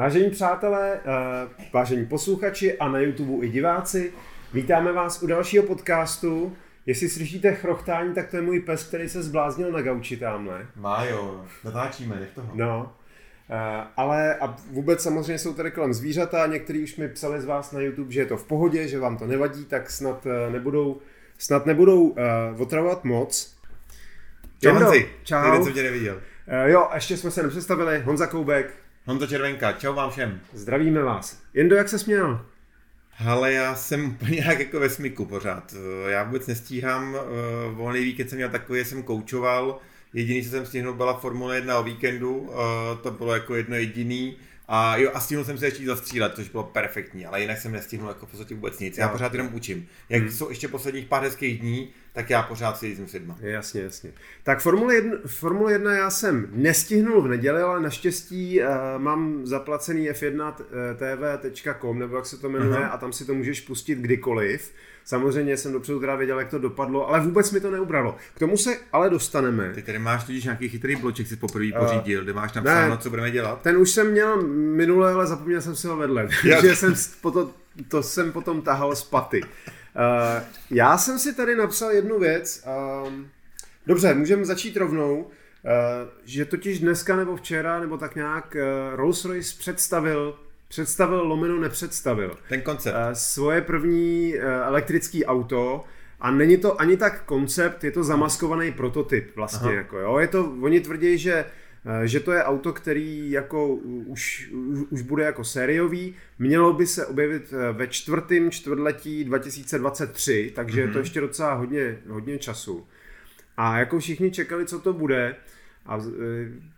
Vážení přátelé, eh, vážení posluchači a na YouTube i diváci, vítáme vás u dalšího podcastu. Jestli slyšíte chrochtání, tak to je můj pes, který se zbláznil na gauči tamhle. Má jo, natáčíme, nech toho. No, eh, ale a vůbec samozřejmě jsou tady kolem zvířata, někteří už mi psali z vás na YouTube, že je to v pohodě, že vám to nevadí, tak snad eh, nebudou, snad nebudou uh, otravovat moc. Čau Jendo, Honzi, čau. Někde jsem tě neviděl. Uh, jo, ještě jsme se nepředstavili, Honza Koubek, Honza Červenka, čau vám všem. zdravíme vás. Jendo, jak se směl? Ale já jsem úplně nějak jako ve smyku pořád. Já vůbec nestíhám, eh, volný víkend jsem měl takový, jsem koučoval, jediný, co jsem stihnul, byla Formule 1 o víkendu, eh, to bylo jako jedno jediný. A jo, a stihnul jsem se ještě zastřílet, což bylo perfektní, ale jinak jsem nestihnul jako v podstatě vůbec nic. Já Jo. pořád jenom učím. Jak Hmm. jsou ještě posledních pár hezkých dní, tak já pořád si jezdím s lidma. Jasně, jasně. Tak Formule 1, Formule 1 já jsem nestihnul v neděli, ale naštěstí uh, mám zaplacený f1tv.com, nebo jak se to jmenuje, Aha. a tam si to můžeš pustit kdykoliv. Samozřejmě jsem dopředu teda věděl, jak to dopadlo, ale vůbec mi to neubralo. K tomu se ale dostaneme. Ty tady máš totiž nějaký chytrý bloček, si poprvé Eh, pořídil, kde máš napsáno, ne. co budeme dělat. Ten už jsem měl minule, ale zapomněl jsem si ho vedle. Takže jsem potom, to jsem potom tahal z paty. Uh, já jsem si tady napsal jednu věc. Um, dobře, můžeme začít rovnou. Uh, že totiž dneska nebo včera, nebo tak nějak, uh, Rolls-Royce představil, představil lomeno nepředstavil Ten koncept. uh, svoje první uh, elektrický auto a není to ani tak koncept, je to zamaskovaný prototyp vlastně. Aha. Jako, jo? Je to, oni tvrdí, že eh, že to je auto, který jako už, už, bude jako sériový, mělo by se objevit eh, ve čtvrtém čtvrtletí 2023, takže mm-hmm. je to Mhm. ještě docela hodně, hodně času. A jako všichni čekali, co to bude, a e,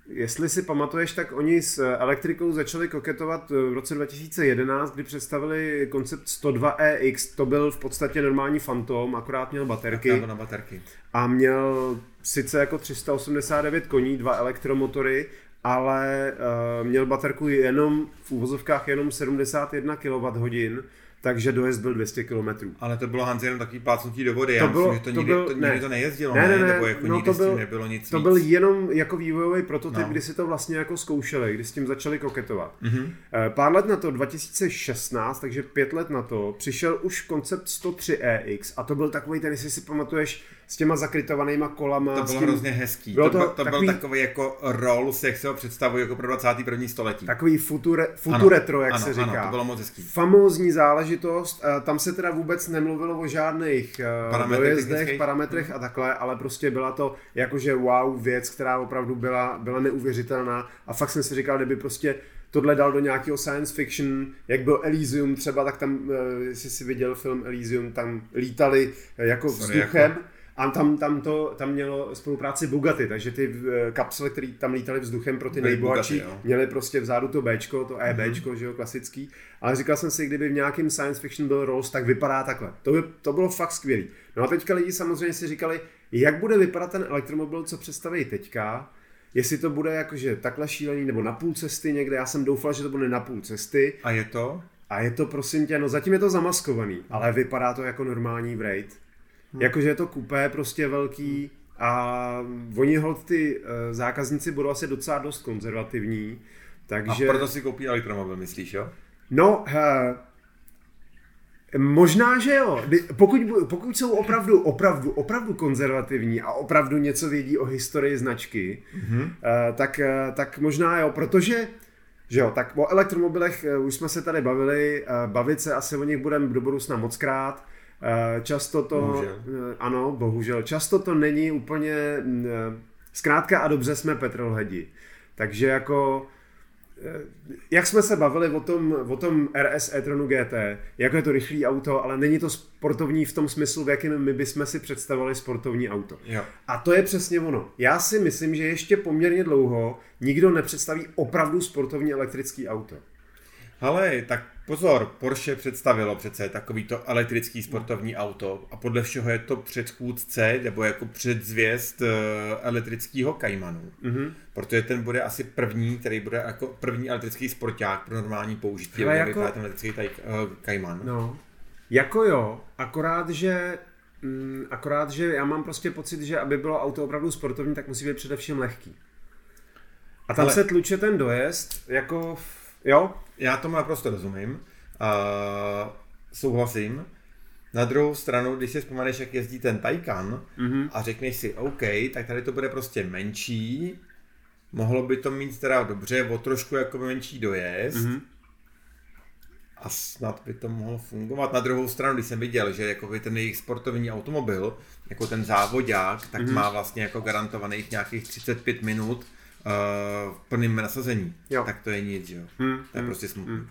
jestli si pamatuješ, tak oni s elektrikou začali koketovat e, v roce 2011, kdy představili koncept 102EX. To byl v podstatě normální Phantom, akorát měl baterky na baterky. a měl sice jako 389 koní, dva elektromotory, ale uh, měl baterku jenom v úvozovkách jenom 71 kWh, takže dojezd byl 200 km. Ale to bylo Hans jenom takový plácnutí do vody. To Já bylo- myslím, že to, to nikdy, byl- to, ne. nikdy to nejezdilo, Ne, ne, ne, ne, Nebo jako no nikdy to s tím byl- nebylo nic To víc. byl jenom jako vývojový prototyp, No. kdy si to vlastně jako zkoušeli, kdy s tím začali koketovat. Mhm. Eh, Pár let na to, 2016, takže pět let na to, přišel už koncept 103EX a to byl takový ten, jestli si pamatuješ, s těma zakrytovanýma kolama. To bylo tím, hrozně hezký. bylo to, to byl, to takový- byl takový jako Rolls, jak se ho představují jako pro 21. století. Takový future, Ano, futuretro, jak ano, se říká. Ano, to bylo moc hezký. Famózní záležitost, eh, tam se teda vůbec nemluvilo o žádných eh, Parametrech dojezdech, technických? parametrech a takhle, ale prostě byla to jakože wow věc, která opravdu byla, byla neuvěřitelná. A fakt jsem si říkal, kdyby prostě tohle dal do nějakého science fiction, jak byl Elysium třeba, tak tam, eh, jestli si viděl film Elysium, tam lítali jako Sorry, vzduchem, jako- a tam, tam, to, tam mělo spolupráci Bugatti, takže ty eh, kapsle, které tam lítaly vzduchem pro ty Byly nejbohatší, Bugatti, jo. měli prostě vzadu to Bčko, to EBčko, Mhm. že jo, klasický. Ale říkal jsem si, kdyby v nějakém science fiction byl Rolls, tak vypadá takhle. To, by, to bylo fakt skvělý. No a teďka lidi samozřejmě si říkali, jak bude vypadat ten elektromobil, co představí teďka, jestli to bude jakože takhle šílený, nebo na půl cesty někde, já jsem doufal, že to bude na půl cesty. A je to? A je to prosím tě, no zatím je to zamaskovaný, ale vypadá to jako normální Wraith. Hmm. Jakože je to kupé prostě velký a oni hold ty uh, zákazníci budou asi docela dost konzervativní. Takže... A proto si koupí elektromobil, myslíš, jo? No, uh, možná, že jo. Pokud, pokud jsou opravdu, opravdu, opravdu konzervativní a opravdu něco vědí o historii značky, Mhm. uh, tak, uh, tak možná jo, protože že jo, tak o elektromobilech už jsme se tady bavili, bavit se asi o nich budeme do budoucna moc krát. Uh, často to, Bohužel. uh, ano, bohužel, často to není úplně, uh, zkrátka a dobře jsme petrolhedi. Takže jako, eh, jak jsme se bavili o tom, o tom RS e-tronu GT, jako je to rychlý auto, ale není to sportovní v tom smyslu, v jakém my bychom si představovali sportovní auto. Jo. A to je přesně ono. Já si myslím, že ještě poměrně dlouho nikdo nepředstaví opravdu sportovní elektrický auto. Ale tak pozor, Porsche představilo přece takovýto elektrický sportovní auto a podle všeho je to předchůdce nebo jako předzvěst uh, elektrického Caymanu. Mhm. Protože ten bude asi první, který bude jako první elektrický sporták pro normální použití. Ale jako... ten elektrický taj, uh, Cayman. No, jako jo, akorát, že mm, akorát, že já mám prostě pocit, že aby bylo auto opravdu sportovní, tak musí být především lehký. A tam Ale- se tluče ten dojezd, jako Jo? Já tomu naprosto rozumím. Uh, souhlasím. Na druhou stranu, když si vzpomeneš, jak jezdí ten Taycan mm-hmm. a řekneš si, OK, tak tady to bude prostě menší, mohlo by to mít teda dobře, o trošku jako menší dojezd, mm-hmm a snad by to mohlo fungovat. Na druhou stranu, když jsem viděl, že jako ten jejich sportovní automobil, jako ten závodák, tak mm-hmm. má vlastně jako garantovaných nějakých 35 minut v plném nasazení. Jo. Tak to je nic, jo. Mm, to je mm, prostě smutné. Mm.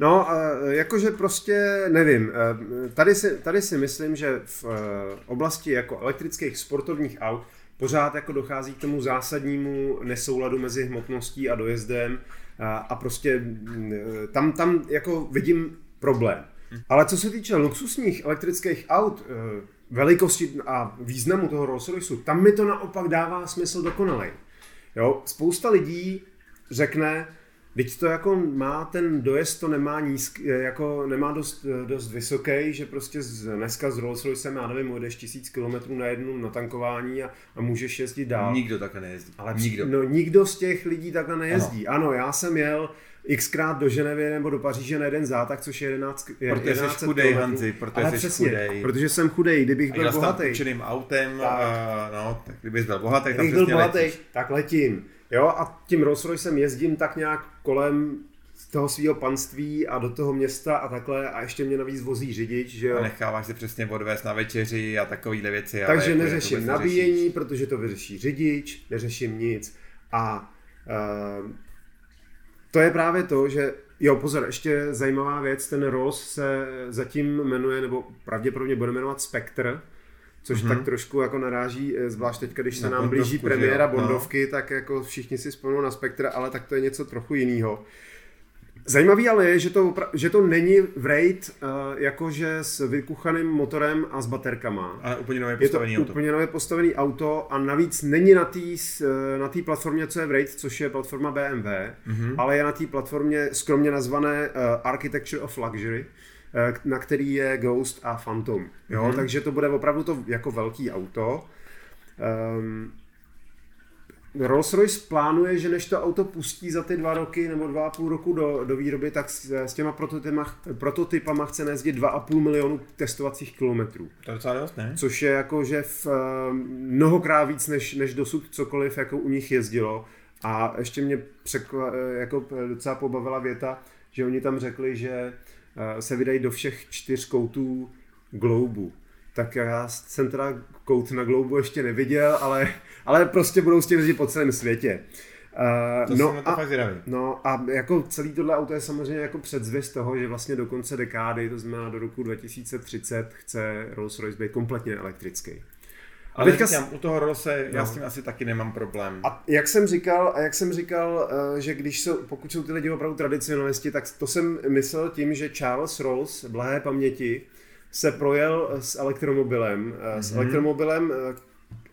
No, jakože prostě nevím, eh, tady si, tady si myslím, že v eh, oblasti jako elektrických sportovních aut pořád jako dochází k tomu zásadnímu nesouladu mezi hmotností a dojezdem a, a prostě mm, tam, tam jako vidím problém. Ale co se týče luxusních elektrických aut, velikosti a významu toho Rolls Royceu, tam mi to naopak dává smysl dokonalej. Jo, spousta lidí řekne, Teď to jako má ten dojezd, to nemá nízk, jako nemá dost, dost vysoký, že prostě z, dneska z Rolls Royce, já nevím, ujdeš tisíc kilometrů na jednu natankování a, a můžeš jezdit dál. Nikdo takhle nejezdí. Ale nikdo. No, nikdo z těch lidí takhle nejezdí. Ano, ano já jsem jel xkrát do Ženevy nebo do Paříže na jeden zátak, což je 11 Protože jsi chudej, Hanzi, protože Ale jsi přesně, chudej. protože jsem chudej, kdybych byl bohatý. A autem, tak. A, no, tak kdybych byl bohatý, tak Kdybych byl bohatý, tak letím. Jo, a tím Rolls Roycem jezdím tak nějak kolem toho svého panství a do toho města a takhle a ještě mě navíc vozí řidič, že jo. A necháváš se přesně odvést na večeři a takovýhle věci. Takže ale neřeším jako nabíjení, neřešíš. protože to vyřeší řidič, neřeším nic a uh, to je právě to, že Jo, pozor, ještě zajímavá věc, ten Rolls se zatím jmenuje, nebo pravděpodobně bude jmenovat Spectre, což mm-hmm. tak trošku jako naráží, eh, zvlášť teď, když se na nám blíží premiéra no. Bondovky, no. tak jako všichni si vzpomnou na Spectre, ale tak to je něco trochu jiného. Zajímavý ale je, že to, že to není Wraith uh, jakože s vykuchaným motorem a s baterkama. Ale úplně nově postavený je to auto. úplně nově postavený auto a navíc není na té eh, na platformě, co je Wraith, což je platforma BMW, mm-hmm. ale je na té platformě skromně nazvané uh, Architecture of Luxury, uh, na který je Ghost a Phantom. Jo? Mm-hmm. Takže to bude opravdu to jako velký auto. Um, Rolls-Royce plánuje, že než to auto pustí za ty dva roky nebo dva a půl roku do, do výroby, tak s, s těma prototypama, prototypama chce nejezdit dva a půl milionu testovacích kilometrů. To je docela dost, ne? Což je jako, že v, uh, mnohokrát víc než, než dosud cokoliv jako u nich jezdilo. A ještě mě překla, jako docela pobavila věta, že oni tam řekli, že uh, se vydají do všech čtyř koutů Globu tak já jsem teda kout na Globu ještě neviděl, ale, ale prostě budou s tím jezdit po celém světě. Uh, to no, to a, fakt no a jako celý tohle auto je samozřejmě jako předzvěst toho, že vlastně do konce dekády, to znamená do roku 2030, chce Rolls-Royce být kompletně elektrický. Ale teďka říkám, u toho Rollse no. já s tím asi taky nemám problém. A jak jsem říkal, a jak jsem říkal, eh, že když jsou, pokud jsou ty lidi opravdu tradicionalisti, tak to jsem myslel tím, že Charles Rolls, blahé paměti, se projel s elektromobilem, mm-hmm. s mhm. elektromobilem eh,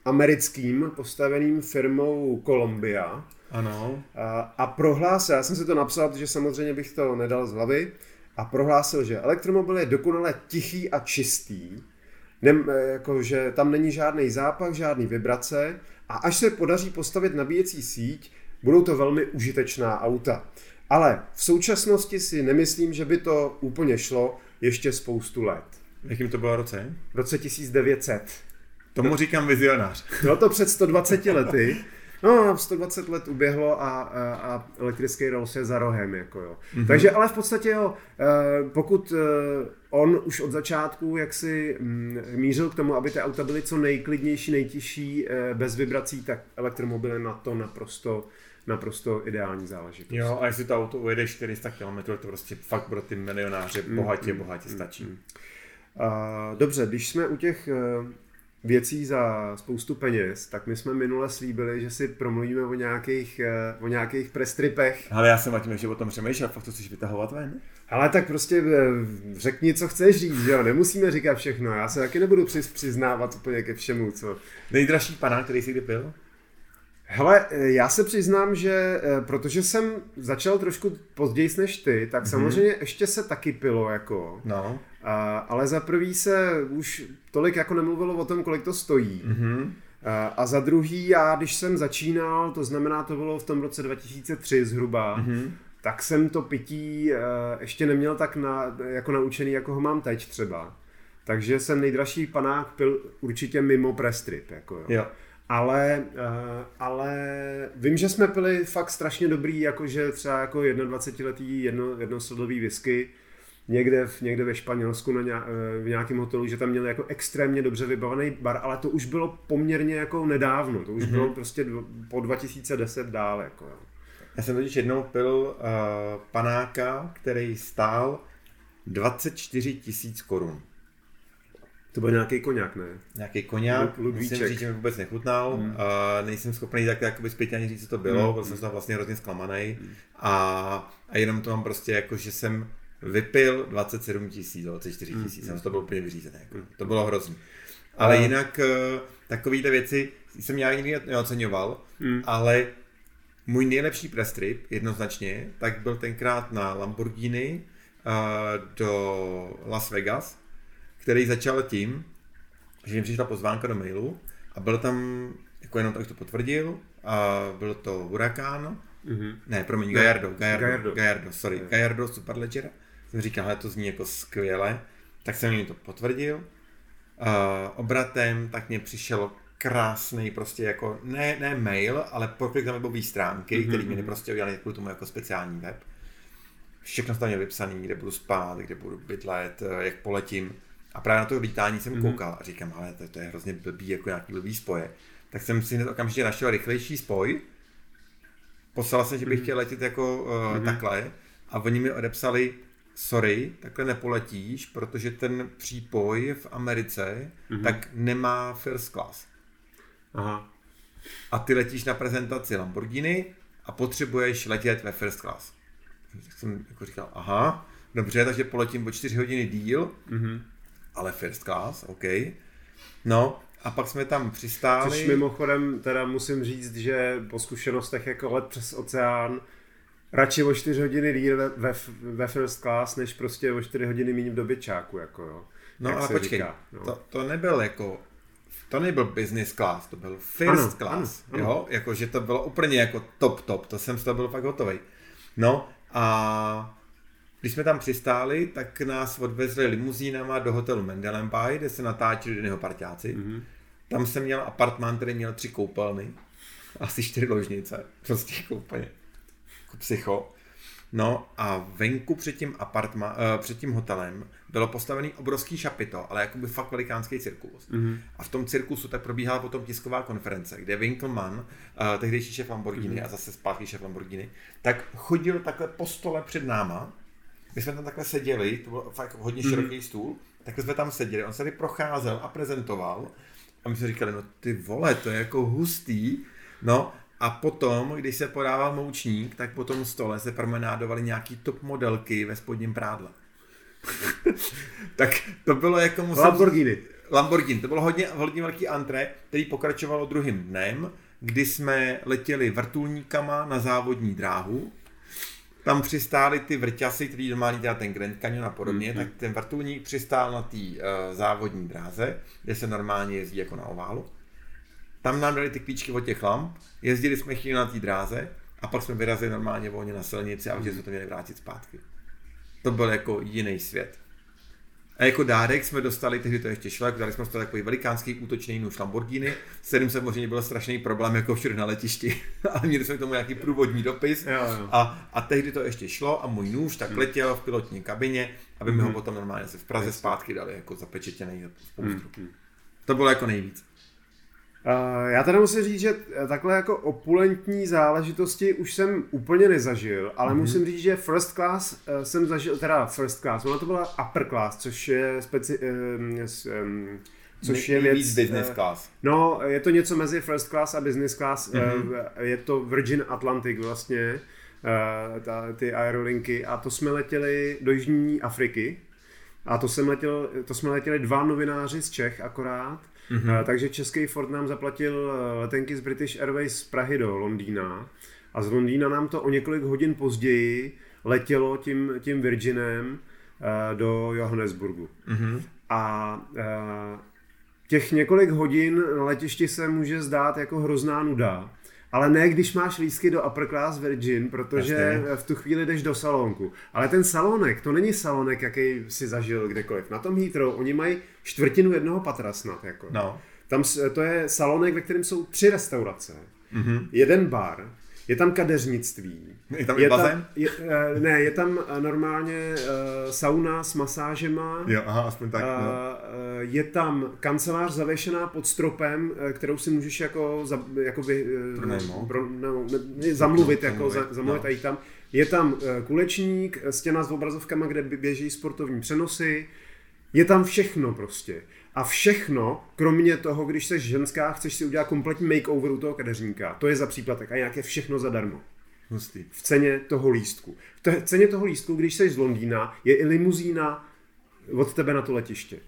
americkým, postaveným firmou Columbia. Ano. A, a prohlásil, já jsem si to napsal, protože samozřejmě bych to nedal z hlavy, a prohlásil, že elektromobil je dokonale tichý a čistý, ne, eh, jako, že tam není žádný zápach, žádný vibrace a až se podaří postavit nabíjecí síť, budou to velmi užitečná auta. Ale v současnosti si nemyslím, že by to úplně šlo ještě spoustu let. Jakým to bylo roce? V roce 1900. Tomu no, říkám vizionář. Bylo to před 120 lety. No, 120 let uběhlo a, a, a elektrický Rolls je za rohem, jako jo. Mm-hmm. Takže ale v podstatě jo, eh, pokud eh, on už od začátku jak si mm, mířil k tomu, aby ty auta byly co nejklidnější, nejtižší, eh, bez vibrací, tak elektromobil je na to naprosto naprosto ideální záležitost. Jo, a jestli to auto ujede 400 km, to prostě fakt pro ty milionáře bohatě, mm, bohatě mm, stačí. Mm. Dobře, když jsme u těch eh, věcí za spoustu peněz, tak my jsme minule slíbili, že si promluvíme o nějakých, eh, o nějakých prestripech. Ale já jsem Matěj ještě o tom přemýšlel, fakt to chceš vytahovat ven? Ale tak prostě eh, řekni, co chceš říct, že jo, nemusíme říkat všechno, já se taky nebudu přiznávat úplně ke všemu, co... Nejdražší panák, který jsi kdy pil? Hele, já se přiznám, že protože jsem začal trošku později než ty, tak mm-hmm. samozřejmě ještě se taky pilo, jako. No. A, ale za prvý se už tolik jako nemluvilo o tom, kolik to stojí. Mm-hmm. A, a za druhý, já když jsem začínal, to znamená, to bylo v tom roce 2003 zhruba, mm-hmm. tak jsem to pití uh, ještě neměl tak na, jako naučený, jako ho mám teď třeba. Takže jsem nejdražší panák pil určitě mimo prestrip. Jako jo. Jo. Ale, uh, ale vím, že jsme pili fakt strašně dobrý, jakože třeba jako 21-letý jedno, jednosledový whisky, někde, v, někde ve Španělsku na nějak, v nějakém hotelu, že tam měli jako extrémně dobře vybavený bar, ale to už bylo poměrně jako nedávno, to už mm-hmm. bylo prostě dvo, po 2010 dál. Jako. Já jsem totiž jednou pil uh, panáka, který stál 24 tisíc korun. To byl nějaký koněk, ne? Nějaký koněk, musím říct, že mi vůbec nechutnal. Hmm. Uh, nejsem schopný tak jakoby zpětně ani říct, co to bylo, hmm. byl jsem toho vlastně hrozně zklamaný. Hmm. A, a jenom to mám prostě jako, že jsem vypil 27 tisíc, 24 tisíc, hmm. to bylo úplně vyřízené. Jako. To bylo hrozný. Ale uh. jinak uh, takovýhle věci jsem já nikdy neoceňoval, hmm. ale můj nejlepší prestrip, jednoznačně, tak byl tenkrát na Lamborghini uh, do Las Vegas, který začal tím, že jim přišla pozvánka do mailu a byl tam, jako jenom tak to potvrdil, a byl to Huracán, mm-hmm. ne, promiň, Gallardo, Gallardo, Gallardo, Gallardo sorry, yeah. Gallardo Superleggera. Jsem říkal, hele, to zní jako skvěle, tak jsem jim to potvrdil. Uh, obratem tak mě přišel krásný prostě jako, ne, ne mail, ale proklik na webové stránky, mm-hmm. který mě prostě udělali kvůli tomu jako speciální web. Všechno tam je vypsané, kde budu spát, kde budu bydlet, eh, jak poletím. A právě na to lítání jsem mm-hmm. koukal a říkám, ale to, to je hrozně blbý, jako nějaký blbý spoje. Tak jsem si hned okamžitě našel rychlejší spoj, poslal jsem, že bych mm-hmm. chtěl letět jako uh, mm-hmm. takhle a oni mi odepsali, sorry, takhle nepoletíš, protože ten přípoj v Americe mm-hmm. tak nemá first class. Aha. A ty letíš na prezentaci Lamborghini a potřebuješ letět ve first class. Tak jsem jako říkal, aha, dobře, takže poletím o 4 hodiny díl, mm-hmm. ale first class, OK. No, a pak jsme tam přistáli. Což mimochodem teda musím říct, že po zkušenostech jako let přes oceán radši o 4 hodiny díl ve, ve, first class, než prostě o 4 hodiny méně v dobyčáku, jako jo. No ale počkej, říká, no. to, to nebyl jako to nebyl business class, to byl first ano, class, ano, ano. jo, jakože to bylo úplně jako top top, to jsem z toho byl fakt hotový. No a když jsme tam přistáli, tak nás odvezli limuzínama do hotelu Mendelenbay, kde se natáčeli jeho parťáci. Mm-hmm. Tam jsem měl apartmán, který měl tři koupelny, asi čtyři ložnice, prostě úplně jako psycho. No a venku před tím, apartma, uh, před tím hotelem bylo postavený obrovský šapito, ale jakoby fakt velikánský cirkus. Mm-hmm. A v tom cirkusu tak probíhala potom tisková konference, kde Winkleman, uh, tehdejší šéf Lamborghini mm-hmm. a zase zpátky šéf Lamborghini, tak chodil takhle po stole před náma. My jsme tam takhle seděli, to byl fakt hodně mm-hmm. široký stůl, takhle jsme tam seděli, on se tady procházel a prezentoval a my jsme říkali, no ty vole, to je jako hustý, no a potom, když se podával moučník, tak po tom stole se promenádovaly nějaký top modelky ve spodním prádle. tak to bylo jako... Musím... Lamborghini. Lamborghini, to bylo hodně, hodně velký antré, který pokračovalo druhým dnem, kdy jsme letěli vrtulníkama na závodní dráhu. Tam přistály ty vrťasy, který doma dělá ten Grand Canyon a podobně, mm-hmm. tak ten vrtulník přistál na té uh, závodní dráze, kde se normálně jezdí jako na oválu. Tam nám dali ty klíčky od těch lamp, jezdili jsme chvíli na té dráze a pak jsme vyrazili normálně volně na silnici a už jsme to měli vrátit zpátky. To byl jako jiný svět. A jako dárek jsme dostali, tehdy to ještě šlo, dali jsme to takový velikánský útočný nůž Lamborghini, s kterým samozřejmě byl strašný problém jako všude na letišti, ale měli jsme k tomu nějaký průvodní dopis jo, jo. A, a tehdy to ještě šlo a můj nůž tak hmm. letěl v pilotní kabině, aby mi ho hmm. potom normálně se v Praze zpátky dali jako zapečetěný spoustu. Hmm. To bylo jako nejvíc. Uh, já teda musím říct, že takhle jako opulentní záležitosti už jsem úplně nezažil, ale mm-hmm. musím říct, že first class uh, jsem zažil, teda first class, ona to byla upper class, což je speci... Což je věc... business class. No, je to něco mezi first class a business class, mm-hmm. je to Virgin Atlantic vlastně, ta, ty aerolinky a to jsme letěli do Jižní Afriky a to, jsem letěl, to jsme letěli dva novináři z Čech akorát, Mm-hmm. Takže český Ford nám zaplatil eh, letenky z British Airways z Prahy do Londýna a z Londýna nám to o několik hodin později letělo tím, tím Virginem eh, do Johannesburgu. Mm-hmm. A těch několik hodin na letišti se může zdát jako hrozná nuda, ale ne když máš lístky do Upper Class Virgin, protože Jasně. v tu chvíli jdeš do salonku. Ale ten salonek, to není salonek, jaký si zažil kdekoliv. Na tom Heathrow oni mají čtvrtinu jednoho patra snad. Jako. No. Tam to je salonek, ve kterém jsou tři restaurace, mm-hmm. jeden bar, je tam kadeřnictví. Je tam je bazén? Tam, je, uh, ne, je tam uh, normálně uh, sauna s masážema. Jo, aha, aspoň tak. Uh, no. je tam kancelář zavěšená pod stropem, kterou si můžeš jako, za, jako vy, pro, no, ne, zamluvit, jako za, zamluvit no. a jít tam. Je tam uh, kulečník, stěna s obrazovkama, kde běží sportovní přenosy. Je tam všechno prostě. A všechno, kromě toho, když jsi ženská, chceš si udělat kompletní makeover u toho kadeřníka, to je za příplatek a nějaké všechno zadarmo. Hustý. V ceně toho lístku. V ceně toho lístku, když jsi z Londýna, je i limuzína od tebe na to letiště.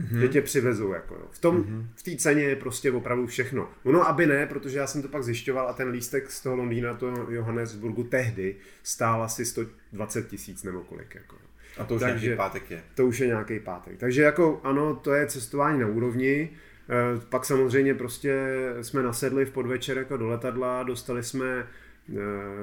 Mm-hmm. Že tě přivezou. Jako, jo. V tom, mm-hmm. v té ceně je prostě opravdu všechno. Ono aby ne, protože já jsem to pak zjišťoval a ten lístek z toho Londýna do Johannesburgu tehdy stál asi 120 tisíc nebo kolik. Jako. A to už Takže, nějaký pátek je. To už je nějaký pátek. Takže jako ano, to je cestování na úrovni. E, pak samozřejmě prostě jsme nasedli v podvečer jako do letadla, dostali jsme e,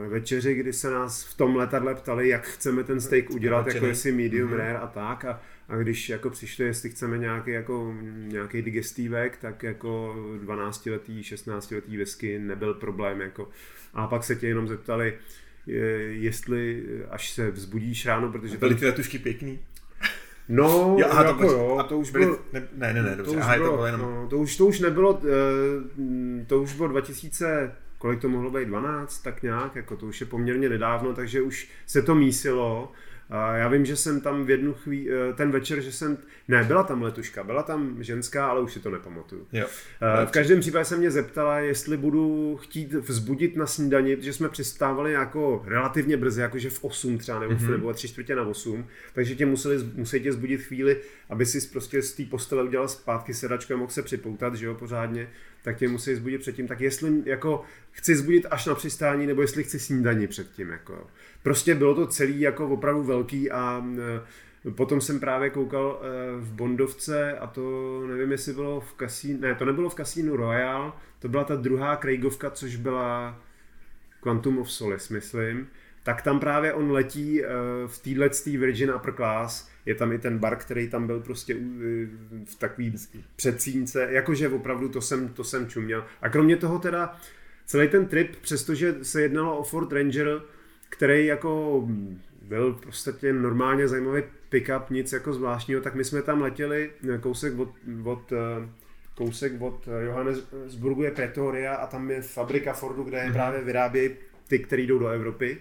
večeři, kdy se nás v tom letadle ptali, jak chceme ten steak udělat, jako jestli medium mm-hmm. rare a tak. A, a když jako přišli, jestli chceme nějaký, jako, nějaký digestívek, tak jako 12-letý, 16-letý whisky nebyl problém. Jako. A pak se tě jenom zeptali, jestli až se vzbudíš ráno, protože... Byly ty letušky pěkný? No, jo, aha, jako to, jo, a to už byly, bylo... Ne, ne, ne, ne dobře, to už aha, bylo, to bylo jenom... No, to, už, to už nebylo, eh, to už bylo 2000, kolik to mohlo být, 12, tak nějak, jako to už je poměrně nedávno, takže už se to mísilo já vím, že jsem tam v jednu chvíli, eh, ten večer, že jsem, ne, byla tam letuška, byla tam ženská, ale už si to nepamatuju. Jo. Eh, v každém případě se mě zeptala, jestli budu chtít vzbudit na snídani, že jsme přistávali jako relativně brzy, jakože v 8 třeba, nebo, mm-hmm. nebo tři čtvrtě na 8, takže tě museli, museli tě zbudit chvíli, aby si prostě z té postele udělal zpátky sedačku a mohl se připoutat, že jo, pořádně tak tě musí zbudit předtím. Tak jestli jako chci zbudit až na přistání, nebo jestli chci snídaní předtím. Jako. Prostě bylo to celý jako opravdu velký a e, Potom jsem právě koukal e, v Bondovce a to nevím, jestli bylo v kasínu, ne, to nebylo v kasínu Royal, to byla ta druhá Craigovka, což byla Quantum of Solace, myslím. Tak tam právě on letí e, v téhle Virgin Upper Class je tam i ten bar, který tam byl prostě v takový předsínce, jakože opravdu to jsem, to jsem čuměl. A kromě toho teda celý ten trip, přestože se jednalo o Ford Ranger, který jako byl prostě normálně zajímavý pick-up, nic jako zvláštního, tak my jsme tam letěli kousek od, od kousek od Johannesburgu je Pretoria a tam je fabrika Fordu, kde mm-hmm. právě vyrábějí ty, který jdou do Evropy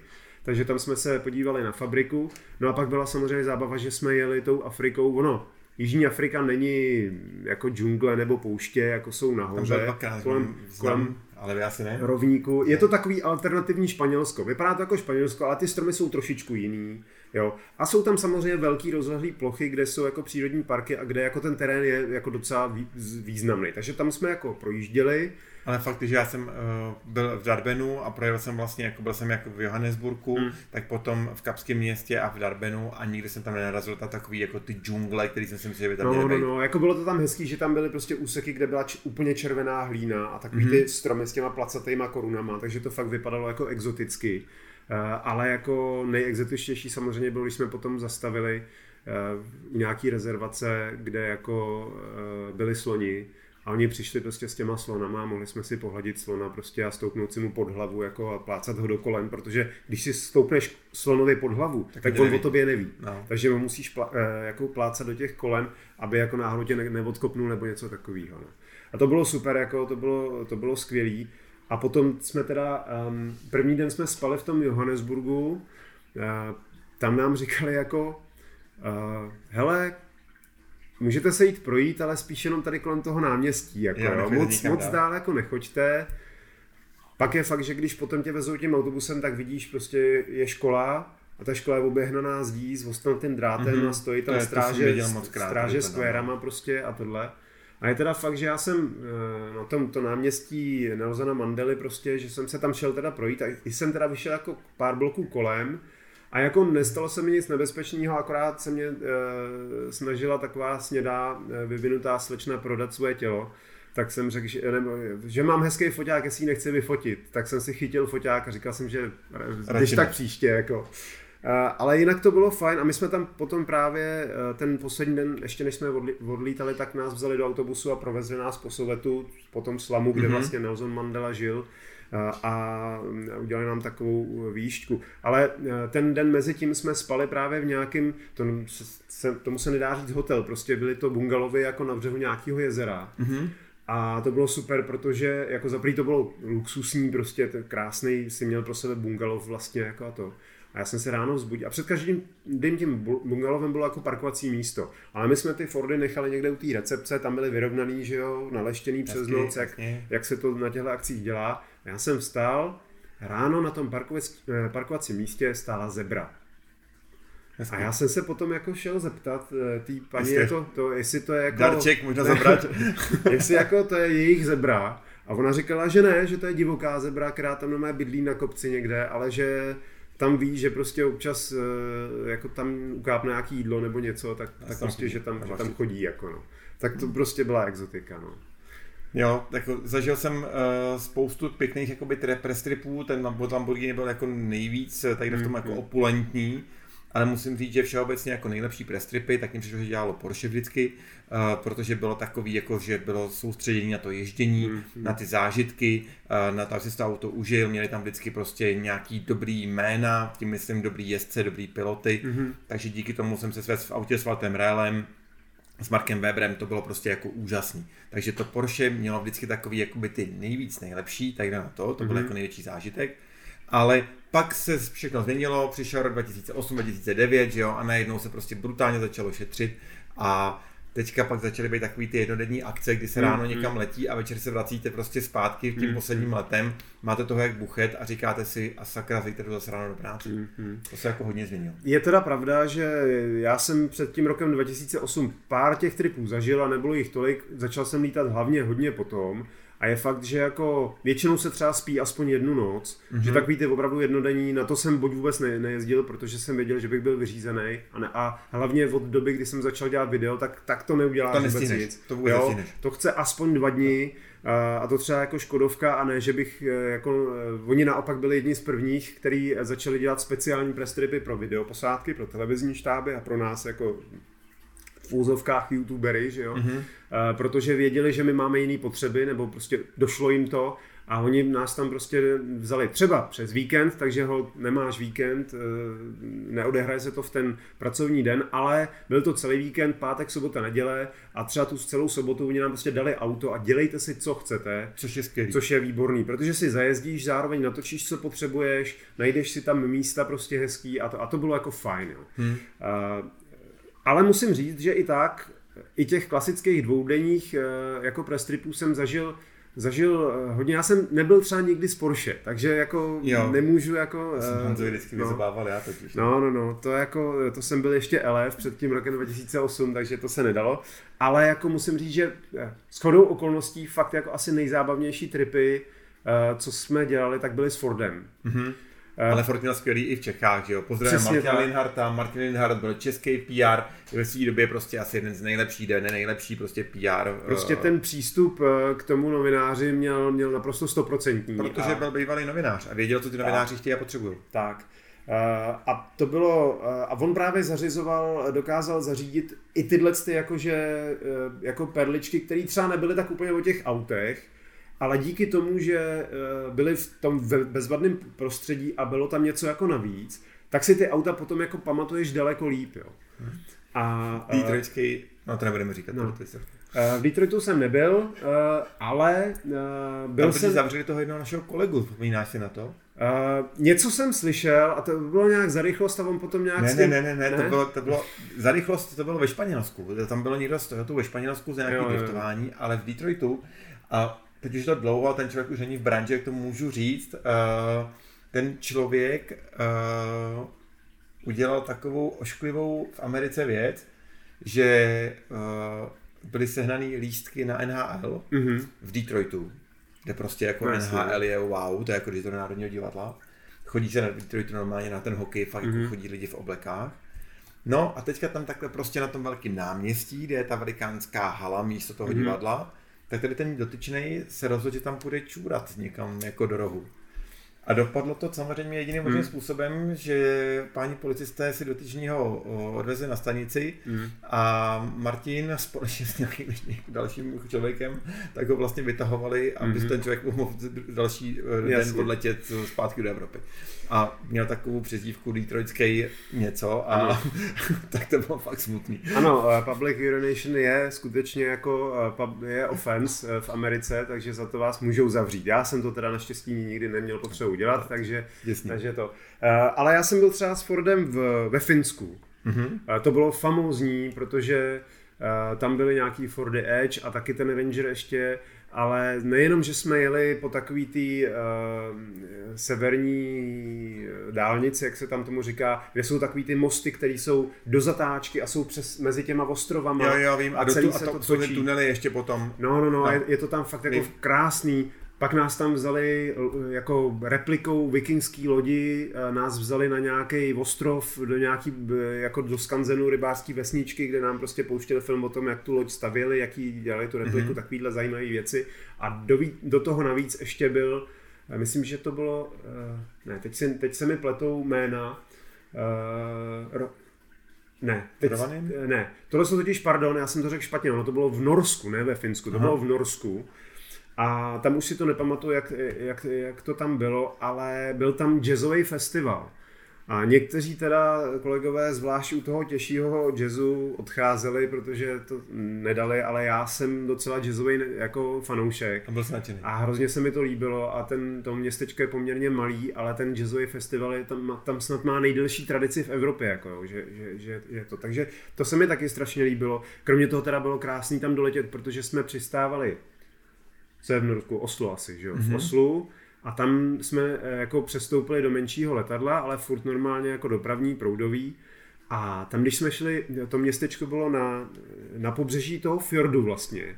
takže tam jsme se podívali na fabriku. No a pak byla samozřejmě zábava, že jsme jeli tou Afrikou. Ono, Jižní Afrika není jako džungle nebo pouště, jako jsou nahoře, kolem, kolem ale asi ne. rovníku. Je to takový alternativní Španělsko. Vypadá to jako Španělsko, ale ty stromy jsou trošičku jiný. Jo. A jsou tam samozřejmě velký rozlehlý plochy, kde jsou jako přírodní parky a kde jako ten terén je jako docela významný. Takže tam jsme jako projížděli. Ale fakt, že já jsem uh, byl v Darbenu a projel jsem vlastně, jako byl jsem jako v Johannesburgu, hmm. tak potom v Kapském městě a v Darbenu a nikdy jsem tam nenarazil na takový jako ty džungle, který jsem si myslel, že by tam no, no, no, jako bylo to tam hezký, že tam byly prostě úseky, kde byla č- úplně červená hlína a takový hmm. ty stromy s těma placatýma korunama, takže to fakt vypadalo jako exoticky. Uh, ale jako nejexotičtější samozřejmě bylo, když jsme potom zastavili uh, nějaký rezervace, kde jako uh, byli sloni a oni přišli prostě s těma slonama a mohli jsme si pohladit slona prostě a stoupnout si mu pod hlavu jako a plácat ho do kolen, protože když si stoupneš slonovi pod hlavu, tak, tak on o tobě neví. No. Takže ho musíš plá, eh, jako plácat do těch kolen, aby jako náhodou tě ne, neodkopnul nebo něco takového. No. A to bylo super, jako to bylo, to bylo skvělý. A potom jsme teda, um, první den jsme spali v tom Johannesburgu, uh, tam nám říkali jako, uh, hele, Můžete se jít projít, ale spíš jenom tady kolem toho náměstí. Jako, jo, jo. Moc, moc dál jako nechoďte. Pak je fakt, že když potom tě vezou tím autobusem, tak vidíš, prostě je škola a ta škola je oběhnaná zdí s ostnatým drátem mm-hmm. a stojí tam to stráže, stráže s kvérama prostě a tohle. A je teda fakt, že já jsem eh, na tom to náměstí Nelsona Mandely prostě, že jsem se tam šel teda projít a jsem teda vyšel jako pár bloků kolem a jako nestalo se mi nic nebezpečného, akorát se mě e, snažila taková snědá e, vyvinutá slečna prodat svoje tělo. tak jsem řekl, že, nebo, že mám hezký foťák, jestli ji nechci vyfotit. Tak jsem si chytil foťák a říkal jsem, že když tak příště. Jako. Ale jinak to bylo fajn a my jsme tam potom právě ten poslední den, ještě než jsme odlítali, tak nás vzali do autobusu a provezli nás po Sovětu, po tom slamu, kde mm-hmm. vlastně Nelson Mandela žil a udělali nám takovou výšku. Ale ten den mezi tím jsme spali právě v nějakém, to se, tomu se nedá říct hotel, prostě byly to bungalovy jako na břehu nějakého jezera. Mm-hmm. A to bylo super, protože jako za to bylo luxusní, prostě ten krásný, si měl pro sebe bungalov vlastně jako a to. A já jsem se ráno vzbudil. A před každým dým tím bungalovem bylo jako parkovací místo. Ale my jsme ty Fordy nechali někde u té recepce, tam byly vyrovnaný, že jo, naleštěný přes noc, jak, jak se to na těchto akcích dělá. Já jsem vstal, ráno na tom eh, parkovacím místě stála zebra. Hezky. A já jsem se potom jako šel zeptat eh, tý paní, jako to, jestli to je jako... Darček možná zabrat. jestli jako to je jejich zebra. A ona říkala, že ne, že to je divoká zebra, která tam mé bydlí na kopci někde, ale že tam ví, že prostě občas eh, jako tam ukápne nějaký jídlo nebo něco, tak, tak prostě, že tam, že tam chodí jako no. Tak to prostě byla exotika no. Jo, tak zažil jsem uh, spoustu pěkných jakoby press tripů, ten Lamborghini byl jako nejvíc tady v tom jako mm. opulentní, ale musím říct, že všeobecně jako nejlepší press tripy, tak jim přišlo, že dělalo Porsche vždycky, uh, protože bylo takový, jako že bylo soustředění na to ježdění, mm, mm. na ty zážitky, uh, na to, aby si to auto užil, měli tam vždycky prostě nějaký dobrý jména, tím myslím dobrý jezdce, dobrý piloty, mm. takže díky tomu jsem se svedl v autě s Valtem Rélem, s Markem Weberem to bylo prostě jako úžasný. Takže to Porsche mělo vždycky takový jakoby ty nejvíc nejlepší, tak na to, to byl mm-hmm. jako největší zážitek. Ale pak se všechno změnilo, přišel rok 2008-2009, že jo, a najednou se prostě brutálně začalo šetřit a teďka pak začaly být takový ty jednodenní akce, kdy se ráno mm, někam letí a večer se vracíte prostě zpátky tím mm, posledním letem, máte toho jak buchet a říkáte si a sakra, zítra jdu zase ráno do práce. To se jako hodně změnilo. Je teda pravda, že já jsem před tím rokem 2008 pár těch tripů zažil a nebylo jich tolik, začal jsem lítat hlavně hodně potom, a je fakt, že jako většinou se třeba spí aspoň jednu noc, mm-hmm. že takový ty opravdu jednodenní, na to jsem buď vůbec ne, nejezdil, protože jsem věděl, že bych byl vyřízený a, ne, a hlavně od doby, kdy jsem začal dělat video, tak, tak to neudělá to vůbec nic. To, vůbec jo, to chce aspoň dva dny a to třeba jako Škodovka a ne, že bych e, jako, e, oni naopak byli jedni z prvních, kteří začali dělat speciální prestripy pro video posádky, pro televizní štáby a pro nás jako v úzovkách youtubery, že jo? Mm-hmm. Uh, protože věděli, že my máme jiné potřeby, nebo prostě došlo jim to a oni nás tam prostě vzali třeba přes víkend, takže ho nemáš víkend, uh, neodehraje se to v ten pracovní den, ale byl to celý víkend, pátek, sobota, neděle a třeba tu celou sobotu oni nám prostě dali auto a dělejte si, co chcete. Což je skvělý. Což je výborný, protože si zajezdíš, zároveň natočíš, co potřebuješ, najdeš si tam místa prostě hezký a to, a to bylo jako fajn. Jo. Hmm. Uh, ale musím říct, že i tak, i těch klasických dvoudenních eh, jako prestripů jsem zažil zažil eh, hodně, já jsem nebyl třeba nikdy z Porsche, takže jako jo. nemůžu jako... Jsem Honzovi vždycky no, vyzobával já totiž. No, no, no, to jako, to jsem byl ještě LF před tím rokem 2008, takže to se nedalo, ale jako musím říct, že eh, s chodou okolností fakt jako asi nejzábavnější tripy, co jsme dělali, tak byly s Fordem. Mm-hmm. Eh, Ale Ford měl skvělý i v Čechách, že jo. Pozdravím Martina tak. Linharta. Martin Linhart byl český PR, ve své době prostě asi jeden z nejlepších, ne nejlepší prostě PR. Prostě uh, ten přístup eh, k tomu novináři měl, měl naprosto stoprocentní. Protože a... byl bývalý novinář a věděl, co ty novináři chtějí a potřebují. Tak. A to bylo, a on právě zařizoval, dokázal zařídit i tyhle ty jakože, jako perličky, které třeba nebyly tak úplně o těch autech, ale díky tomu, že eh, byli v tom bezvadném prostředí a bylo tam něco jako navíc, tak si ty auta potom jako pamatuješ daleko líp, jo. A, eh, Detroitský, no to nebudeme říkat, no. Eh, v Detroitu jsem nebyl, ale byl Tam jsem... zavřeli toho jednoho našeho kolegu, vzpomínáš si na to? Uh, něco jsem slyšel a to bylo nějak za rychlost a on potom nějak... Ne, ne, ne, ne, ne, ne? To, bylo, to bylo, za rychlost to bylo ve Španělsku, tam bylo někdo z toho ve Španělsku za nějaké driftování, ale v Detroitu a teď už to dlouho, ten člověk už není v branži, jak to můžu říct, uh, ten člověk uh, udělal takovou ošklivou v Americe věc, že uh, byly sehnaný lístky na NHL mm-hmm. v Detroitu, kde prostě jako no, NHL je wow, to je jako když to Národního divadla. Chodí se na Detroitu normálně na ten hokej, fakt mm-hmm. jako chodí lidi v oblekách. No a teďka tam takhle prostě na tom velkém náměstí, kde je ta velikánská hala místo toho mm-hmm. divadla, tak tady ten dotyčný se rozhodl, že tam půjde čůrat někam jako do rohu. A dopadlo to samozřejmě jediným možným hmm. způsobem, že páni policisté si dotyčního odvezli na stanici hmm. a Martin společně s nějakým dalším člověkem tak ho vlastně vytahovali, aby hmm. ten člověk mohl další Jasně. den odletět zpátky do Evropy. A měl takovou přezdívku Detroitský něco a tak to bylo fakt smutný. Ano, public urination je skutečně jako eh, je offense v Americe, takže za to vás můžou zavřít. Já jsem to teda naštěstí nikdy neměl potřebu udělat, takže, takže to. Eh, ale já jsem byl třeba s Fordem v, ve Finsku. Mm-hmm. To bylo famózní, protože tam byly nějaký Fordy Edge a taky ten Ranger ještě, ale nejenom, že jsme jeli po takový tý uh, severní dálnici, jak se tam tomu říká, kde jsou takový ty mosty, které jsou do zatáčky a jsou přes, mezi těma ostrovama. Jo, jo, vím. A, a celý a to, se to jsou ty tunely ještě potom. No, no, no, no. Je, je to tam fakt jako krásný. Pak nás tam vzali eh, jako replikou vikingský lodi, eh, nás vzali na nějaký ostrov, do nějaký, eh, jako do skanzenu rybářské vesničky, kde nám prostě pouštěli film o tom, jak tu loď stavěli, jaký dělali tu repliku, mm-hmm. takovýhle zajímavé věci. A do, do toho navíc ještě byl, myslím, že to bylo, ne, teď se, teď se mi pletou jména, ro, ne, teď, ne, tohle jsou totiž, pardon, já jsem to řekl špatně, ono to bylo v Norsku, ne ve Finsku, to Aha. bylo v Norsku a tam už si to nepamatuju, jak, jak, jak to tam bylo, ale byl tam jazzový festival. A někteří teda kolegové, zvlášť u toho těžšího jazzu, odcházeli, protože to nedali, ale já jsem docela jazzový jako fanoušek. A byl značený. A hrozně se mi to líbilo a ten, to městečko je poměrně malý, ale ten jazzový festival je tam, tam snad má nejdelší tradici v Evropě, jako, že, že, že, že, to. Takže to se mi taky strašně líbilo. Kromě toho teda bylo krásný tam doletět, protože jsme přistávali co je v Norsku, Oslo asi, že jo, mm-hmm. v mhm. Oslu. A tam jsme eh, jako přestoupili do menšího letadla, ale furt normálně jako dopravní, proudový. A tam, když jsme šli, to městečko bylo na, na pobřeží toho fjordu vlastně.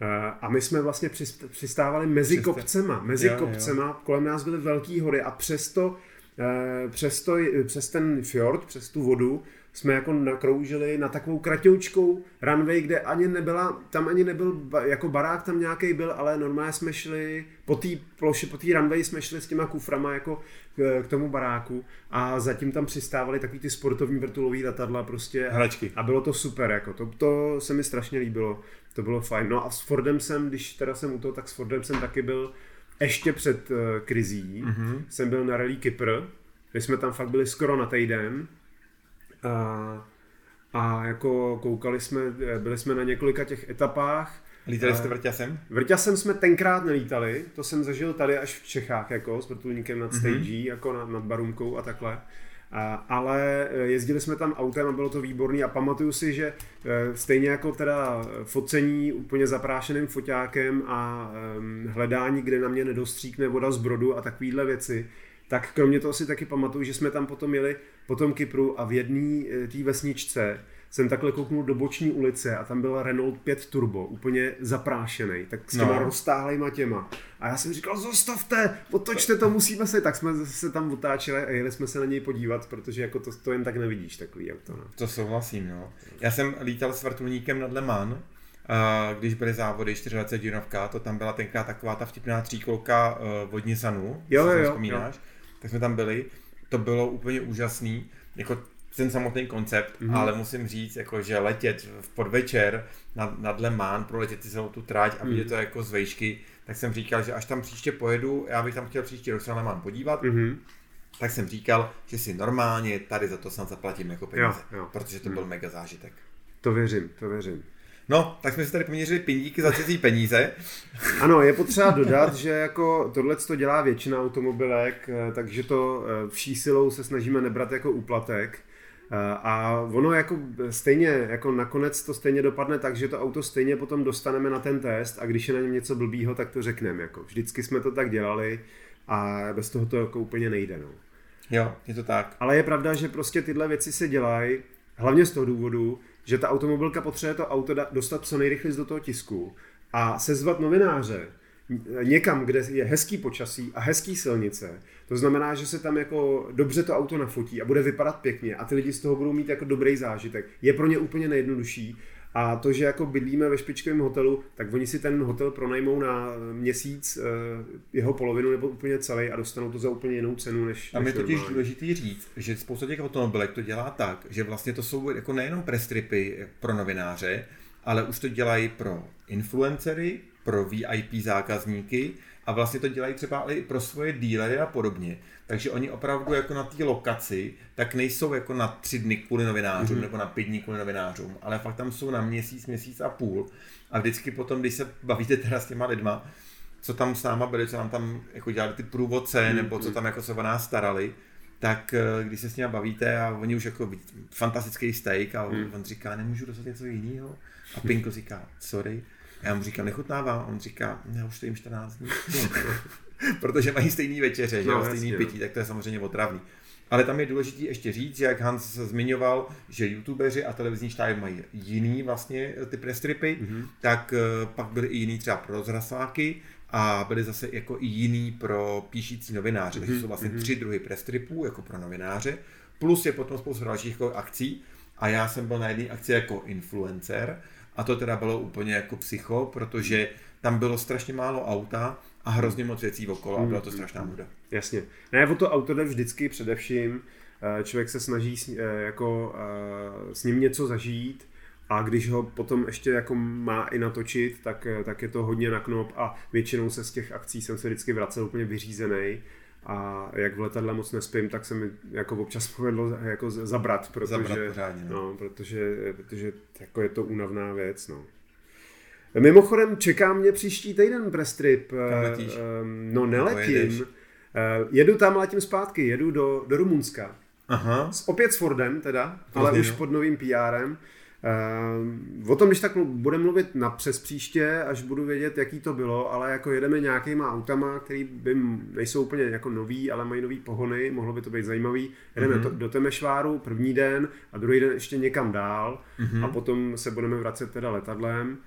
Eh, a my jsme vlastně přistávali mezi Přiste. kopcema, mezi jo, kopcema, jo. kolem nás byly velké hory a přesto, eh, přesto, přes ten fjord, přes tu vodu, jsme jako nakroužili na takovou kratoučkou runway, kde ani nebyla, tam ani nebyl, jako barák tam nějaký byl, ale normálně jsme šli po té ploše, po té runway jsme šli s těma kuframa jako k, k, tomu baráku a zatím tam přistávali takový ty sportovní vrtulový letadla prostě. Hračky. A bylo to super, jako to, to se mi strašně líbilo, to bylo fajn. No a s Fordem jsem, když teda jsem u toho, tak s Fordem jsem taky byl ještě před uh, krizí, mm-hmm. jsem byl na Rally Kypr, kde jsme tam fakt byli skoro na týden a, a jako koukali jsme, byli jsme na několika těch etapách. Lítali jste vrťasem? Vrťasem jsme tenkrát nelítali, to jsem zažil tady až v Čechách, jako s vrtulníkem nad stage, mm-hmm. jako nad, nad Barunkou a takhle. A, ale e, jezdili jsme tam autem a bylo to výborný a pamatuju si, že e, stejně jako teda focení úplně zaprášeným foťákem a um, hledání, kde na mě nedostříkne voda z brodu a takovýhle věci, tak kromě toho si taky pamatuju, že jsme tam potom jeli po tom Kypru a v jedné eh, té vesničce jsem takhle kouknul do boční ulice a tam byl Renault 5 Turbo, úplně zaprášený, tak s těma no. roztáhlejma těma. A já jsem říkal, zastavte, otočte to, musíme se, tak jsme se tam otáčeli a jeli jsme se na něj podívat, protože jako to, to jen tak nevidíš, takový auto. No. To souhlasím, no. Já jsem lítal s vrtulníkem nad Le Mans, když byly závody 24 hodinovka, to tam byla tenkrát taková ta vtipná tříkolka uh, vodní sanu, jo, jo, vzpomínáš, jo. Tak jsme tam byli, to bylo úplně úžasný, jako ten samotný koncept, mm-hmm. ale musím říct, jako, že letět v podvečer nad, nad Le Mans, proletět si celou tu tráť a vidět mm-hmm. to jako z vejšky, tak jsem říkal, že až tam příště pojedu, já bych tam chtěl příští rok se na Le Mans podívat, mm-hmm. tak jsem říkal, že si normálně tady za to snad zaplatím jako peníze, jo, jo. protože to mm. byl mega zážitek. To věřím, to věřím. No, tak jsme si tady poměřili pindíky za cizí peníze. Ano, je potřeba dodat, že jako tohle to dělá většina automobilek, eh, takže to eh, vší silou se snažíme nebrat jako úplatek. Eh, a ono jako stejně, jako nakonec to stejně dopadne tak, že to auto stejně potom dostaneme na ten test a když je na něm něco blbýho, tak to řekneme. Jako. Vždycky jsme to tak dělali a bez toho to jako úplně nejde. No. Jo, je to tak. Ale je pravda, že prostě tyhle věci se dělají, hlavně z toho důvodu, že ta automobilka potřebuje to auto dostat co nejrychleji do toho tisku a sezvat novináře někam, kde je hezký počasí a hezký silnice. To znamená, že se tam jako dobře to auto nafotí a bude vypadat pěkně a ty lidi z toho budou mít jako dobrý zážitek. Je pro ně úplně nejjednodušší A to, že jako bydlíme ve špičkovém hotelu, tak oni si ten hotel pronajmou na měsíc eh, jeho polovinu nebo úplně celý a dostanou to za úplně jinou cenu než Tam než je totiž důležitý říct, že spousta těch automobilek to dělá tak, že vlastně to jsou jako nejenom prestripy pro novináře, ale už to dělají pro influencery, pro VIP zákazníky a vlastně to dělají třeba i pro svoje dílery a podobně. Takže oni opravdu jako na té lokaci, tak nejsou jako na tři dny kvůli novinářům mm-hmm. nebo na pět dní kvůli novinářům, ale fakt tam jsou na měsíc, měsíc a půl. A vždycky potom, když se bavíte teda s těma lidma, co tam s náma byli, co nám tam jako dělali ty průvodce, mm, nebo co tam jako se o nás starali, tak eh, když se s nimi bavíte a oni už jako fantastický steak a on, Mm. on říká, nemůžu dostat něco jiného. A Pinko říká, sorry. A já mu říkám, nechutnává. A on říká, já už to jim 14 dní. Protože mají stejný večeře, že No, stejný jasně, pití, tak to je samozřejmě otravný. Ale tam je důležité ještě říct, jak Hans zmiňoval, že youtubeři a televizní štáby mají jiný vlastně ty prestripy, Mhm. mm-hmm. tak eh, pak byly i jiný třeba pro rozhlasáky a byly zase jako i jiný pro píšící novináře. Takže jsou vlastně tři druhy prestripů jako pro novináře, plus je potom spousta dalších jako akcí a já jsem byl na jedné akci jako influencer a to teda bylo úplně jako psycho, protože tam bylo strašně málo auta a hrozně moc věcí okolo a byla to strašná nuda. Jasně. Ne, o to auto jde vždycky především. eh, Člověk se snaží s, eh, jako, eh, s ním něco zažít a když ho potom ještě jako má i natočit, tak, tak je to hodně na knop a většinou se z těch akcí jsem se vždycky vracel úplně vyřízený. A jak v letadle moc nespím, tak se mi jako občas povedlo jako zabrat, protože, Zabrat pořádně, no. no, protože, protože jako je to únavná věc. No. Mimochodem, čeká mě příští týden prestrip. Kam eh, ehm, No neletím. Eh, Jedu tam, letím zpátky, jedu do, do Rumunska. Aha, S, opět s Fordem teda, ale Hrozně, už no. pod novým PRem. Uh, o tom, když tak budeme mluvit na přes příště, až budu vědět, jaký to bylo, ale jako jedeme nějakýma autama, který by nejsou úplně jako nový, ale mají nový pohony, mohlo by to být zajímavý. Jedeme mm-hmm. to, do Temešváru první den a druhý den ještě někam dál mm-hmm. a potom se budeme vracet teda letadlem.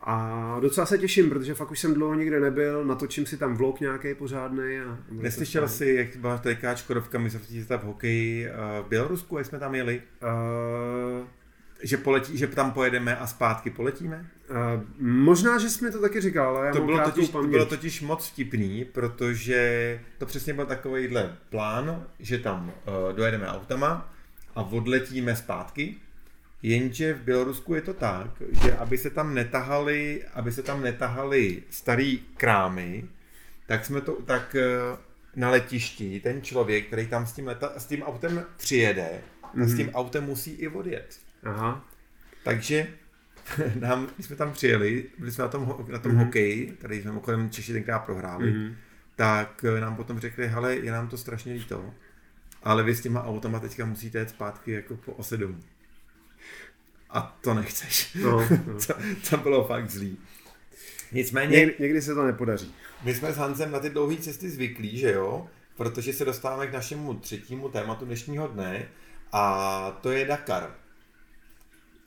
A docela se těším, protože fakt už jsem dlouho nikde nebyl, natočím si tam vlog nějaký pořádný. A neslyšel jsi, jak byla trojká Škodovka mistrovství světa v hokeji eh, v Bělorusku, jak jsme tam jeli? Uh, Že, poletí, že tam pojedeme a zpátky poletíme? Uh, možná, že jsi mi to taky říkal, ale já To bylo, totiž, to bylo totiž moc vtipný, protože to přesně byl takovýhle plán, že tam uh, dojedeme autama a odletíme zpátky, jenže v Bělorusku je to tak, že aby se tam netahali, aby se tam netahali starý krámy, tak jsme to tak uh, na letišti ten člověk, který tam s tím, leta, s tím autem přijede, mm-hmm. s tím autem musí i odjet. Aha. Takže nám, když jsme tam přijeli, byli jsme na tom, na tom Mhm. mm-hmm. hokeji, tady jsme mimochodem Češi tenkrát prohráli, Mhm. mm-hmm. tak eh, nám potom řekli, hele, je nám to strašně líto, ale vy s těma autama teďka musíte jet zpátky jako po ose domů. A to nechceš. No, no. to, to bylo fakt zlý. Nicméně, Někdy, někdy se to nepodaří. my jsme s Hansem na ty dlouhé cesty zvyklí, že jo? Protože se dostáváme k našemu třetímu tématu dnešního dne a to je Dakar.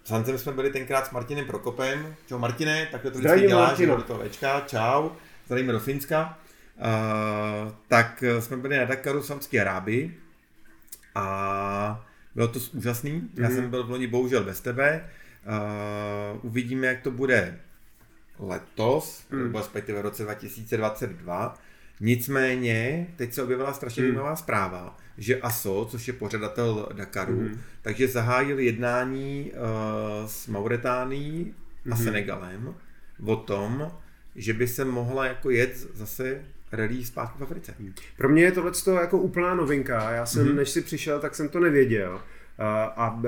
S Hansem jsme byli tenkrát s Martinem Prokopem. Čau Martine, takhle to vždycky Zdravím, děláš, do toho večka, čau. Zdravíme do Finska. Uh, tak eh, jsme byli na Dakaru v Saudské Arábii a bylo to úžasný. Já Mhm. jsem byl v loni bohužel bez tebe. Uh, uvidíme, jak to bude letos, Mhm. nebo respektive v roce 2022. Nicméně, teď se objevila strašně Mhm. zajímavá zpráva, že ASO, což je pořadatel Dakaru, Mhm. takže zahájil jednání uh, s Mauretánií a Mhm. Senegalem o tom, že by se mohla jako jet zase rally zpátky v Africe. Pro mě je tohle jako úplná novinka. Já jsem, Mhm. mm-hmm. než si přišel, tak jsem to nevěděl. A,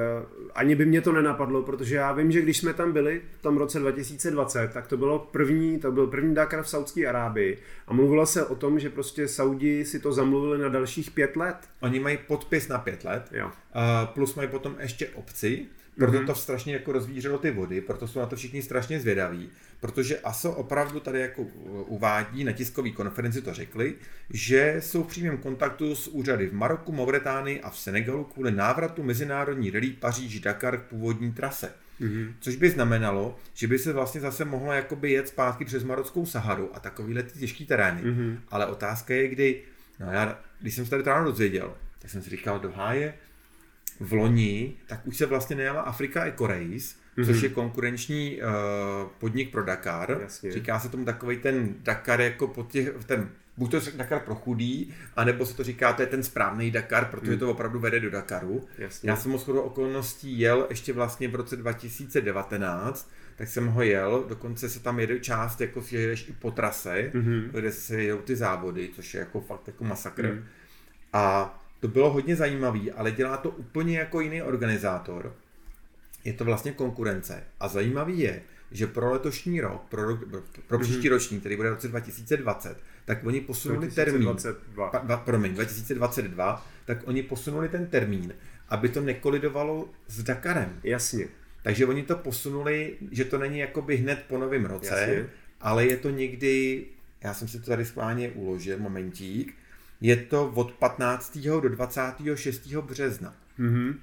ani by mě to nenapadlo, protože já vím, že když jsme tam byli v tom roce 2020, tak to bylo první, to byl první Dakar v Saudské Arábii a mluvilo se o tom, že prostě Saudi si to zamluvili na dalších pět let. Oni mají podpis na pět let, Jo. a plus mají potom ještě obci, proto Mhm. to strašně jako rozvířilo ty vody, proto jsou na to všichni strašně zvědaví, protože ASO opravdu tady jako uvádí, na tiskové konferenci to řekli, že jsou v přímém kontaktu s úřady v Maroku, Mauretánii a v Senegalu kvůli návratu mezinárodní rally Paříž-Dakar k původní trase. Mhm. Což by znamenalo, že by se vlastně zase mohlo jakoby jet zpátky přes marockou Saharu a takovýhle ty těžký terény. Mhm. Ale otázka je, kdy, no já, když jsem se tady ráno dozvěděl, tak jsem si říkal do háje, v loni, tak už se vlastně nejela Afrika Eco Race, mm-hmm. což je konkurenční uh, podnik pro Dakar. Jasně. Říká se tomu takový ten Dakar jako po těch, ten buď to Dakar pro chudý, anebo se to říká, to je ten správný Dakar, protože mm. to opravdu vede do Dakaru. Jasně. Já jsem o shodou okolností jel ještě vlastně v roce 2019, tak jsem ho jel, dokonce se tam jede část, jako si jedeš i po trase, mm-hmm. kde se jedou ty závody, což je jako fakt jako masakr. Mm. A to bylo hodně zajímavý, ale dělá to úplně jako jiný organizátor. Je to vlastně konkurence. A zajímavý je, že pro letošní rok, pro, pro příští mm-hmm. ročník, který bude v roce 2020, tak oni posunuli 2022. termín. Pa, promiň, 2022, tak oni posunuli ten termín, aby to nekolidovalo s Dakarem. Jasně. Takže oni to posunuli, že to není jakoby hned po novém roce, Jasně. ale je to někdy, já jsem si to tady schválně uložil, momentík, je to od 15. do 26. března. Mm-hmm.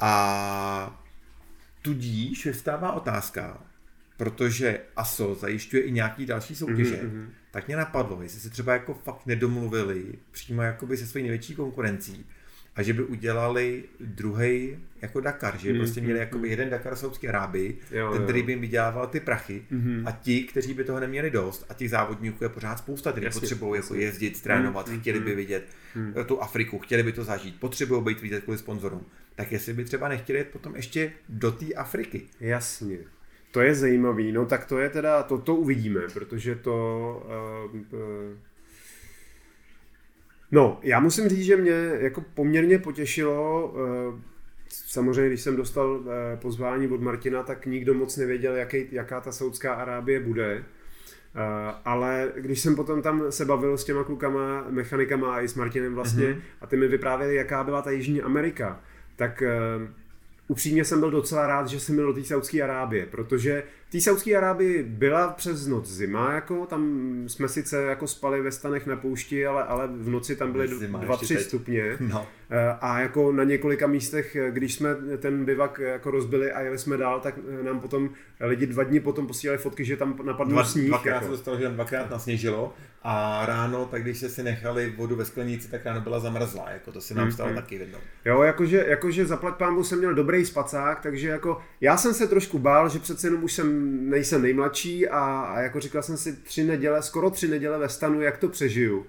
A tudíž vystává otázka, protože ASO zajišťuje i nějaký další soutěže, mm-hmm. tak mě napadlo, jestli se třeba jako fakt nedomluvili přímo jakoby se svojí největší konkurencí, a že by udělali druhý jako Dakar, že mm, prostě měli mm, jakoby jeden Dakar Saudské Arábii, jo, ten, který by jim vydělával ty prachy mm. a ti, kteří by toho neměli dost a těch závodníků je pořád spousta, kteří potřebují jako jezdit, trénovat, mm, chtěli by vidět mm. tu Afriku, chtěli by to zažít, potřebují být vidět kvůli sponzorům, tak jestli by třeba nechtěli jít potom ještě do té Afriky. Jasně. To je zajímavý, no tak to je teda, to, to uvidíme, protože to uh, uh, No, já musím říct, že mě jako poměrně potěšilo, eh, samozřejmě když jsem dostal eh, pozvání od Martina, tak nikdo moc nevěděl, jaký, jaká ta Saudská Arábie bude. Eh, ale když jsem potom tam se bavil s těma klukama, mechanikama a i s Martinem vlastně, mm-hmm. a ty mi vyprávěli, jaká byla ta Jižní Amerika, tak upřímně jsem byl docela rád, že jsem byl do té Saudské Arábie, protože té Saudské Arábii byla přes noc zima, jako tam jsme sice jako spali ve stanech na poušti, ale, ale v noci tam byly 2-3 stupně. No. Eh, a jako na několika místech, když jsme ten bivak jako rozbili a jeli jsme dál, tak nám potom lidi dva dny potom posílali fotky, že tam napadl Dva, sníh. Dvakrát jako. se dostalo, že tam dvakrát nasněžilo a ráno, tak když se si nechali vodu ve sklenici, tak ráno byla zamrzlá, jako to se nám hmm, stalo hmm. taky jednou. Jo, jakože, jakože zaplať pámbu jsem měl dobrý spacák, takže jako já jsem se trošku bál, že přece jenom už jsem, nejsem nejmladší a, a jako říkal jsem si tři neděle, skoro tři neděle ve stanu, jak to přežiju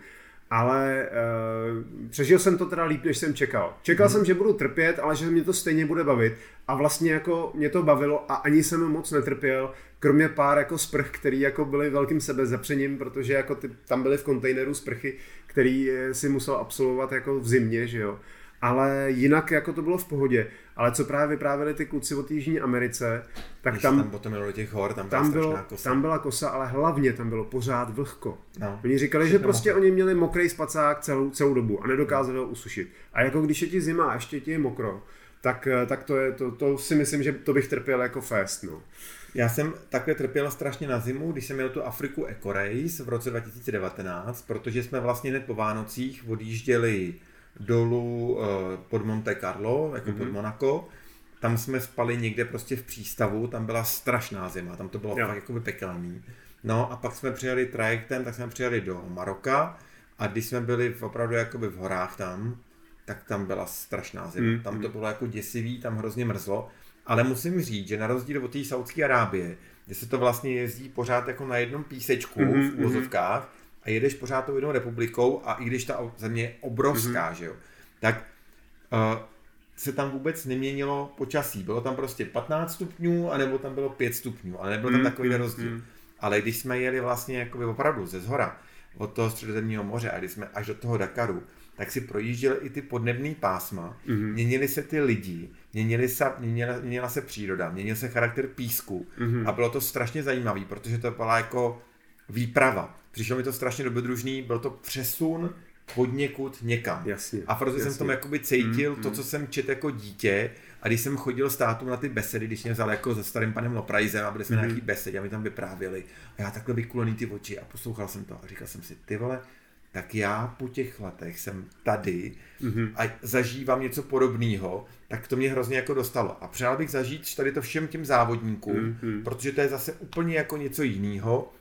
ale uh, přežil jsem to teda líp, než jsem čekal. Čekal hmm. jsem, že budu trpět, ale že mě to stejně bude bavit a vlastně jako mě to bavilo a ani jsem moc netrpěl, kromě pár jako sprch, který jako byly velkým sebezapřením, protože jako ty, tam byly v kontejneru sprchy, který eh, si musel absolvovat jako v zimě, že jo ale jinak jako to bylo v pohodě. Ale co právě vyprávěli ty kluci o Jižní Americe, tak Když tam... tam potom do těch hor, tam, tam, bylo, kosa. tam byla kosa, ale hlavně tam bylo pořád vlhko. No, oni říkali, že prostě mokro. oni měli mokrý spacák celou, celou dobu a nedokázali ho usušit. A jako když je ti zima a ještě ti je mokro, tak, eh, tak to, je, to, to si myslím, že to bych trpěl jako fest. No. Já jsem takhle trpěl strašně na zimu, když jsem měl tu Afriku Eco Race v roce 2019, protože jsme vlastně hned po Vánocích odjížděli dolů uh, pod Monte Carlo, jako mm-hmm. pod mhm. Monaco. Tam jsme spali někde prostě v přístavu, tam byla strašná zima, tam to bylo jo. fakt jako pekelný. No a pak jsme přijeli trajektem, tak jsme přijeli do Maroka a když jsme byli v, opravdu jakoby v horách tam, tak tam byla strašná zima. Mm, tam to mhm. bylo jako děsivý, tam hrozně mrzlo. Ale musím říct, že na rozdíl od té Saudské Arábie, kde se to vlastně jezdí pořád jako na jednom písečku mm-hmm, v úvozovkách, a jedeš pořád tou jednou republikou a i když ta země je obrovská, mm-hmm. že jo, tak uh, se tam vůbec neměnilo počasí. Bylo tam prostě 15 stupňů, anebo tam bylo 5 stupňů, ale nebyl tam mm, takový mm, rozdíl. Mm. Ale když jsme jeli vlastně jakoby opravdu ze zhora, od toho středozemního moře a když jsme až do toho Dakaru, tak si projížděli i ty podnebný pásma, mm-hmm. měnili se ty lidi, měnili se, měnila, měnila se příroda, měnil se charakter písku mm-hmm. a bylo to strašně zajímavé, protože to byla jako výprava. Přišlo mi to strašně dobrodružný, byl to přesun od někud někam. Jasně, a protože jsem tom jakoby cítil mm, to, mm. co jsem čet jako dítě a když jsem chodil s tátou na ty besedy, když mě vzal jako se starým panem Loprajzem a byli jsme mm. na nějaký besedy a mi tam vyprávěli a já takhle vykulený ty oči a poslouchal jsem to a říkal jsem si, ty vole, tak já po těch letech jsem tady mm-hmm. a zažívám něco podobného, tak to mě hrozně jako dostalo. A přál bych zažít tady to všem těm závodníkům, mm-hmm. protože to je zase úplně jako něco jiného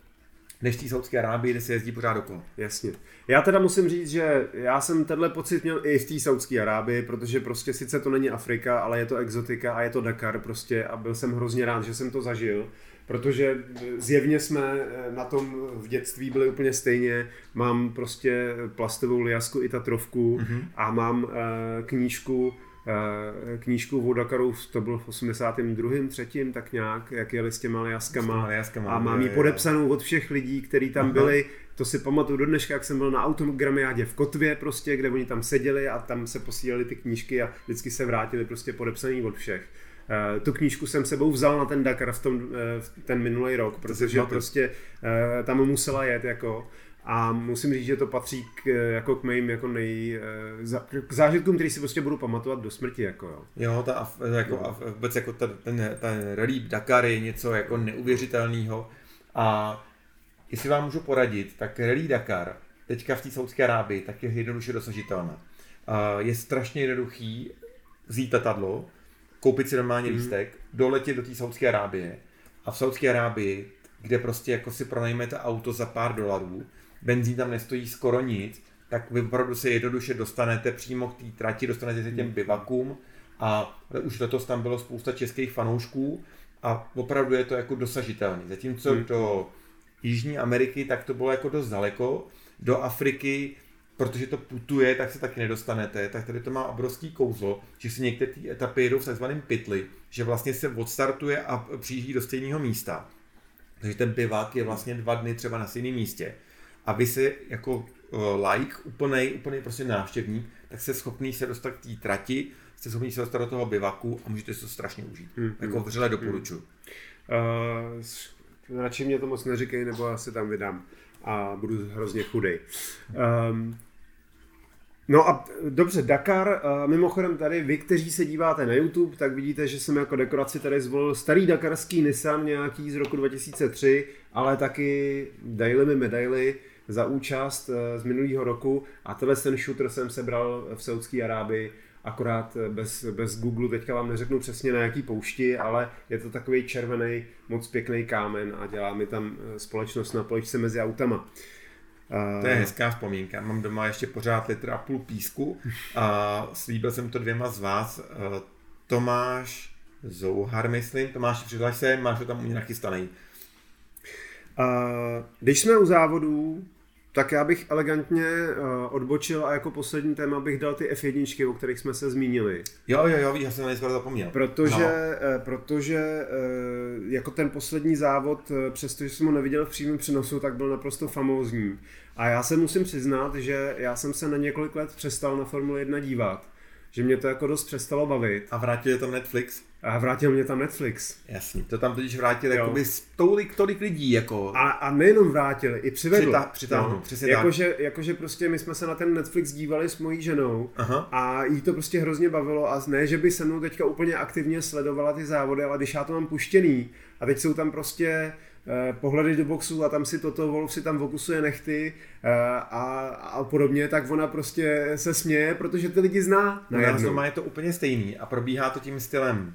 než v té Saudské Arábii, kde se jezdí pořád okolo. Jasně. Já teda musím říct, že já jsem tenhle pocit měl i v té Saudské Arábii, protože prostě sice to není Afrika, ale je to exotika a je to Dakar prostě a byl jsem hrozně rád, že jsem to zažil protože zjevně jsme eh, na tom v dětství byli úplně stejně. Mám prostě plastovou liasku i Tatrovku mm-hmm. a mám uh, knížku knížku o Dakaru, to byl v 82. třetím, tak nějak, jak jeli s těma liaskama. liaskama a mám ji podepsanou od všech lidí, kteří tam Aha. byli. To si pamatuju do dneška, jak jsem byl na autogramiádě v Kotvě prostě, kde oni tam seděli a tam se posílali ty knížky a vždycky se vrátili prostě podepsaný od všech. Uh, tu knížku jsem sebou vzal na ten Dakar v, tom, uh, ten minulý rok, protože prostě uh, tam musela jet jako a musím říct, že to patří k, jako k mým jako nej, k zážitkům, který si prostě budu pamatovat do smrti. Jako, jo. jo, ta, jako, jo. A vůbec jako ta, ten, ten rally Dakar je něco jako neuvěřitelného a jestli vám můžu poradit, tak rally Dakar teďka v té Saudské Arábii tak je jednoduše dosažitelná. Je strašně jednoduchý vzít letadlo, koupit si normálně mm. lístek, doletět do té Saudské Arábie a v Saudské Arábii, kde prostě jako si pronajmete auto za pár dolarů, benzín tam nestojí skoro nic, tak vy opravdu se jednoduše dostanete přímo k té trati, dostanete se těm bivakům a už letos tam bylo spousta českých fanoušků a opravdu je to jako dosažitelný. Zatímco mm. do Jižní Ameriky tak to bylo jako dost daleko, do Afriky protože to putuje, tak se taky nedostanete, tak tady to má obrovský kouzlo, že si některé ty etapy jedou v takzvaném pytli, že vlastně se odstartuje a přijíždí do stejného místa. Takže ten bivak je vlastně dva dny třeba na stejném místě. A vy se jako uh, like, úplnej, úplnej prostě návštěvník, tak jste schopný se dostat k té trati, jste schopný se dostat do toho bivaku a můžete si to strašně užít. Hmm, jako vřele hmm. doporučuji. Uh, radši mě to moc neříkej, nebo já se tam vydám a budu hrozně chudej. Um, No a dobře, Dakar, mimochodem tady vy, kteří se díváte na YouTube, tak vidíte, že jsem jako dekoraci tady zvolil starý dakarský Nissan nějaký z roku 2003, ale taky dali mi medaily za účast e, z minulého roku a tenhle ten shooter jsem sebral v Saudské Arábii, akorát bez, bez Google, teďka vám neřeknu přesně na jaký poušti, ale je to takový červený, moc pěkný kámen a dělá mi tam e, společnost na poličce mezi autama. To je hezká vzpomínka. Mám doma ještě pořád litr a půl písku a slíbil jsem to dvěma z vás. Eh, Tomáš Zouhar, myslím. Tomáš, přihlaš se, máš to tam u mě nachystaný. Když jsme u závodů, tak já bych elegantně uh, odbočil a jako poslední téma bych dal ty F1, o kterých jsme se zmínili. Jo, jo, jo, já jsem na skoro zapomněl. Protože, no. uh, protože uh, jako ten poslední závod, přestože jsem ho neviděl v přímém přenosu, tak byl naprosto famózní. A já se musím přiznat, že já jsem se na několik let přestal na Formule 1 dívat že mě to jako dost přestalo bavit. A vrátil tam Netflix? A vrátil mě tam Netflix. Jasně, to tam totiž vrátil jako by tolik, tolik lidí. Jako... A, a nejenom vrátil, i přivedl. Přita, přitáhnu, no. přesně jakože, jakože prostě my jsme se na ten Netflix dívali s mojí ženou Aha. a jí to prostě hrozně bavilo a ne, že by se mnou teďka úplně aktivně sledovala ty závody, ale když já to mám puštěný a teď jsou tam prostě Eh, pohledy do boxu a tam si toto Wolf si tam fokusuje nechty eh, a, a podobně, tak ona prostě se směje, protože ty lidi zná. Na nás doma je to úplně stejný a probíhá to tím stylem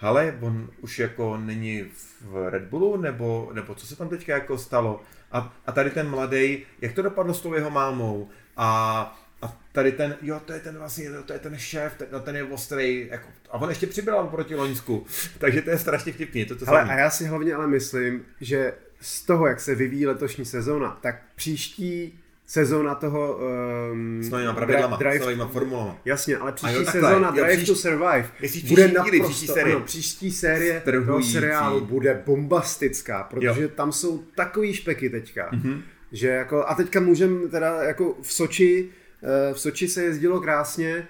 Hele, on už jako není v Red Bullu, nebo, nebo co se tam teďka jako stalo? A, a tady ten mladý, jak to dopadlo s tou jeho mámou? A a tady ten, jo, to je ten vlastně, to je ten šéf, ten, no, ten je ostrý, jako, a on ještě přibral proti Loňsku, takže to je strašně vtipný. To, to ale, a já si hlavně ale myslím, že z toho, jak se vyvíjí letošní sezóna, tak příští sezóna toho um, s novýma pravidlama, drive, s novýma formulama. Jasně, ale příští jo, sezóna Drive příští, to Survive příští bude naprosto, příští série, ano, příští série toho seriálu bude bombastická, protože jo. tam jsou takový špeky teďka, mm-hmm. že jako, a teďka můžeme teda jako v Soči Eh, v Soči se jezdilo krásně,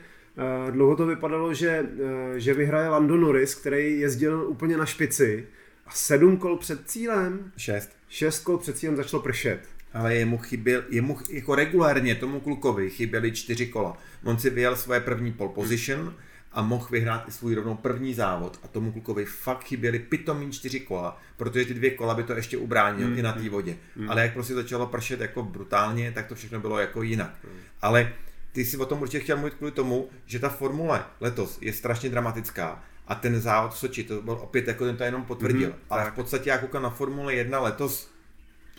eh, dlouho to vypadalo, že, eh, že vyhraje Lando Norris, který jezdil úplně na špici a sedm kol před cílem, šest, šest kol před cílem začalo pršet. Ale jemu chyběl, jemu jako regulárně tomu klukovi chyběly čtyři kola. On si vyjel svoje první pole position, hmm a mohl vyhrát i svůj rovnou první závod a tomu klukovi fakt chyběly pitomí čtyři kola, protože ty dvě kola by to ještě ubránil mm. i na té vodě. Mm. Ale jak prostě začalo pršet jako brutálně, tak to všechno bylo jako jinak. Mm. Ale ty si o tom určitě chtěl mluvit kvůli tomu, že ta formule letos je strašně dramatická a ten závod v Soči, to byl opět jako ten to jenom potvrdil. Mm, ale tak. v podstatě já koukám na Formule 1 letos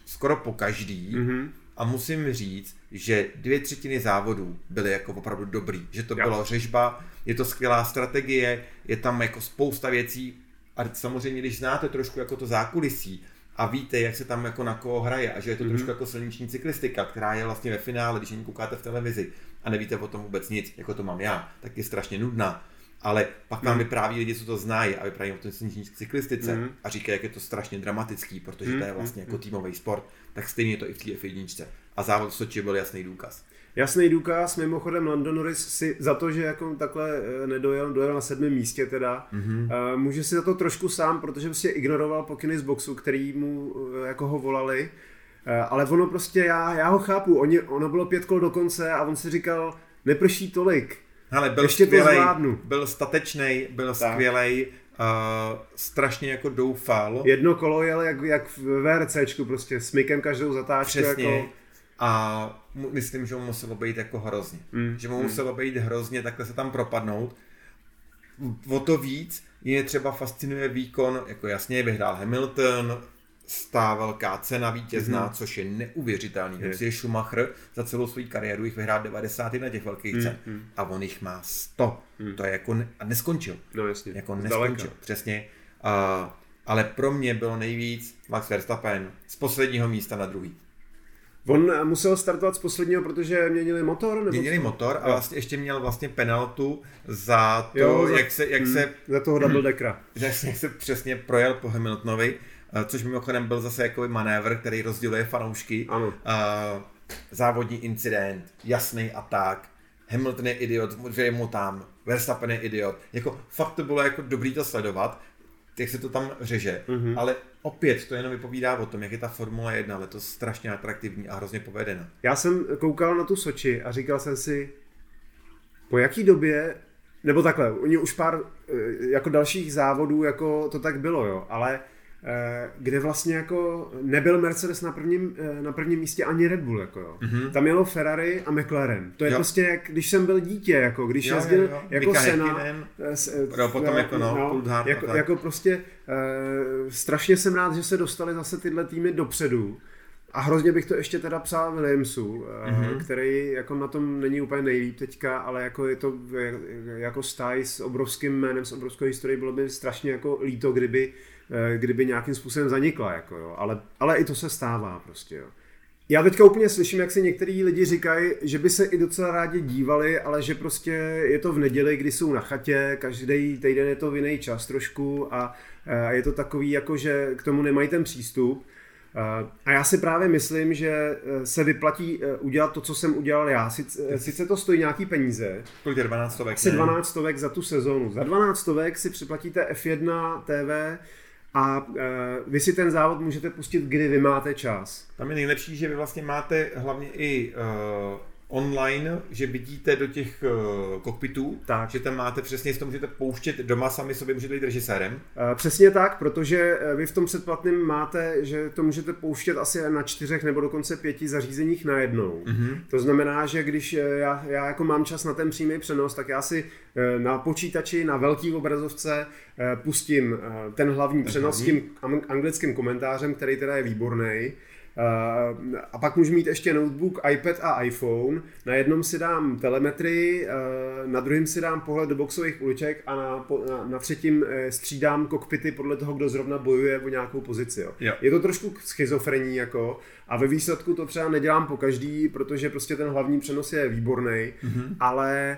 skoro po každý mm-hmm. a musím říct, že dvě třetiny závodů byly jako opravdu dobrý, že to bylo řežba, je to skvělá strategie, je tam jako spousta věcí a samozřejmě, když znáte trošku jako to zákulisí, a víte, jak se tam jako na koho hraje a že je to mm-hmm. trošku jako silniční cyklistika, která je vlastně ve finále, když ani koukáte v televizi a nevíte o tom vůbec nic, jako to mám já, tak je strašně nudná. Ale pak nám mm. vypráví lidi, co to znají a vypráví o tom silniční cyklistice mm. a říkají, jak je to strašně dramatický, protože mm. to je mhm. vlastně jako mhm. týmový sport, tak stejně je to i v té F1. A závod v Soči byl jasný důkaz. Jasný důkaz, mimochodem London Norris si za to, že jako takhle eh, nedojel, dojel na sedmém místě teda, mm-hmm. může si za to trošku sám, protože prostě ignoroval pokyny z boxu, který mu eh, jako ho volali, ale ono prostě, já, já ho chápu, Oni, ono bylo pět kol do konce a on si říkal, neprší tolik, Hele, byl Ještě skvělej, to zvládnu. byl statečný, byl tak. skvělej, uh, strašně jako doufal. Jedno kolo jel jak, jak v VRCčku prostě, s mykem každou zatáčku. Přesně. Jako... A myslím, že mu muselo být jako hrozně. Mm. Že mu mm. muselo být hrozně takhle se tam propadnout. O to víc je třeba fascinuje výkon, jako jasně vyhrál Hamilton, stá velká cena vítězná, mm-hmm. což je neuvěřitelný. Je. je Schumacher za celou svou kariéru jich vyhrál 90 na těch velkých mm-hmm. cen a on jich má 100. Mm. To je jako, ne, a neskončil. No jasně. Jako neskončil, Zdaleka. přesně. Uh, ale pro mě bylo nejvíc Max Verstappen z posledního místa na druhý. On musel startovat z posledního, protože měnili motor? Nebo měnili co? motor a vlastně ještě měl vlastně penaltu za to, jo, za, jak se... Jak mm, se za toho double deckera. Jak se přesně projel po Hamiltonovi což mimochodem byl zase jako manévr, který rozděluje fanoušky. Ano. Uh, závodní incident, jasný atak, Hamilton je idiot, že mu tam, Verstappen je idiot. Jako fakt to bylo jako dobrý to sledovat, jak se to tam řeže, mm-hmm. ale opět to jenom vypovídá o tom, jak je ta Formule 1 letos strašně atraktivní a hrozně povedena. Já jsem koukal na tu Soči a říkal jsem si, po jaký době, nebo takhle, oni už pár eh, jako dalších závodů, jako to tak bylo, jo, ale Eh, kde vlastně jako nebyl Mercedes na prvním, eh, na prvním místě ani Red Bull, jako jo. Mm-hmm. Tam jelo Ferrari a McLaren. To je jo. prostě jak, když jsem byl dítě, jako když jo, jezdil jo, jo. jako Mika Sena. jo, potom jako no, no jako, jako prostě uh, strašně jsem rád, že se dostali zase tyhle týmy dopředu. A hrozně bych to ještě teda psal Williamsu, mm-hmm. který jako na tom není úplně nejlíp teďka, ale jako je to jako stáj s obrovským jménem, s obrovskou historií, bylo by strašně jako líto, kdyby Eh, kdyby nějakým způsobem zanikla, jako jo. Ale, ale i to se stává prostě, jo. Já teďka úplně slyším, jak si některý lidi říkají, že by se i docela rádi dívali, ale že prostě je to v neděli, kdy jsou na chatě, každý týden je to v jiný čas trošku a, a je to takový, jako že k tomu nemají ten přístup. A já si právě myslím, že eh, se vyplatí eh, udělat to, co jsem udělal já. Sice, sice to stojí nějaký peníze. Kolik je 12 stovek? Asi 12 stovek za tu sezónu. Za 12 stovek si připlatíte F1 TV, a vy si ten závod můžete pustit, kdy vy máte čas. Tam je nejlepší, že vy vlastně máte hlavně i uh, online, že vidíte do těch uh, kokpitů, tak. že tam máte přesně, to můžete pouštět doma, sami sobě můžete být režisérem. Uh, přesně tak, protože vy v tom předplatném máte, že to můžete pouštět asi na čtyřech nebo dokonce pěti zařízeních najednou. Mm-hmm. To znamená, že když já, já jako mám čas na ten přímý přenos, tak já si na počítači, na velký obrazovce pustím ten hlavní ten přenos hlavní. s tím anglickým komentářem, který teda je výborný Eh, a pak můžu mít ještě notebook, iPad a iPhone. Na jednom si dám telemetrii, eh, na druhém si dám pohled do boxových uliček a na, na, na třetím eh, střídám kokpity podle toho, kdo zrovna bojuje o nějakou pozici. Jo. Jo. Je to trošku schizofrení jako a ve výsledku to třeba nedělám po každý, protože prostě ten hlavní přenos je výborný, mm-hmm. ale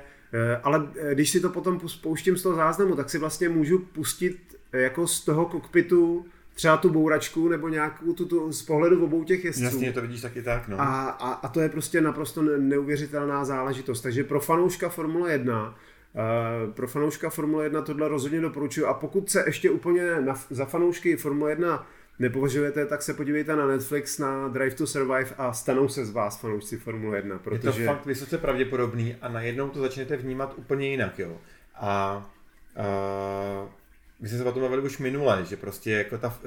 ale když si to potom pouštím z toho záznamu, tak si vlastně můžu pustit jako z toho kokpitu třeba tu bouračku nebo nějakou tu, tu z pohledu obou těch jezdců. Jasně, to vidíš taky tak, no. A, a, a to je prostě naprosto neuvěřitelná záležitost. Takže pro fanouška Formule 1 Uh, eh, pro fanouška Formule 1 tohle rozhodně doporučuji a pokud se ještě úplně na, za fanoušky Formule 1 nepovažujete, tak se podívejte na Netflix na Drive to Survive a stanou se z vás fanoušci Formule 1. Protože... Je to fakt vysoce pravděpodobný a najednou to začnete vnímat úplně jinak, jo. A uh, my jsme se o tom bavili už minule, že prostě jako ta,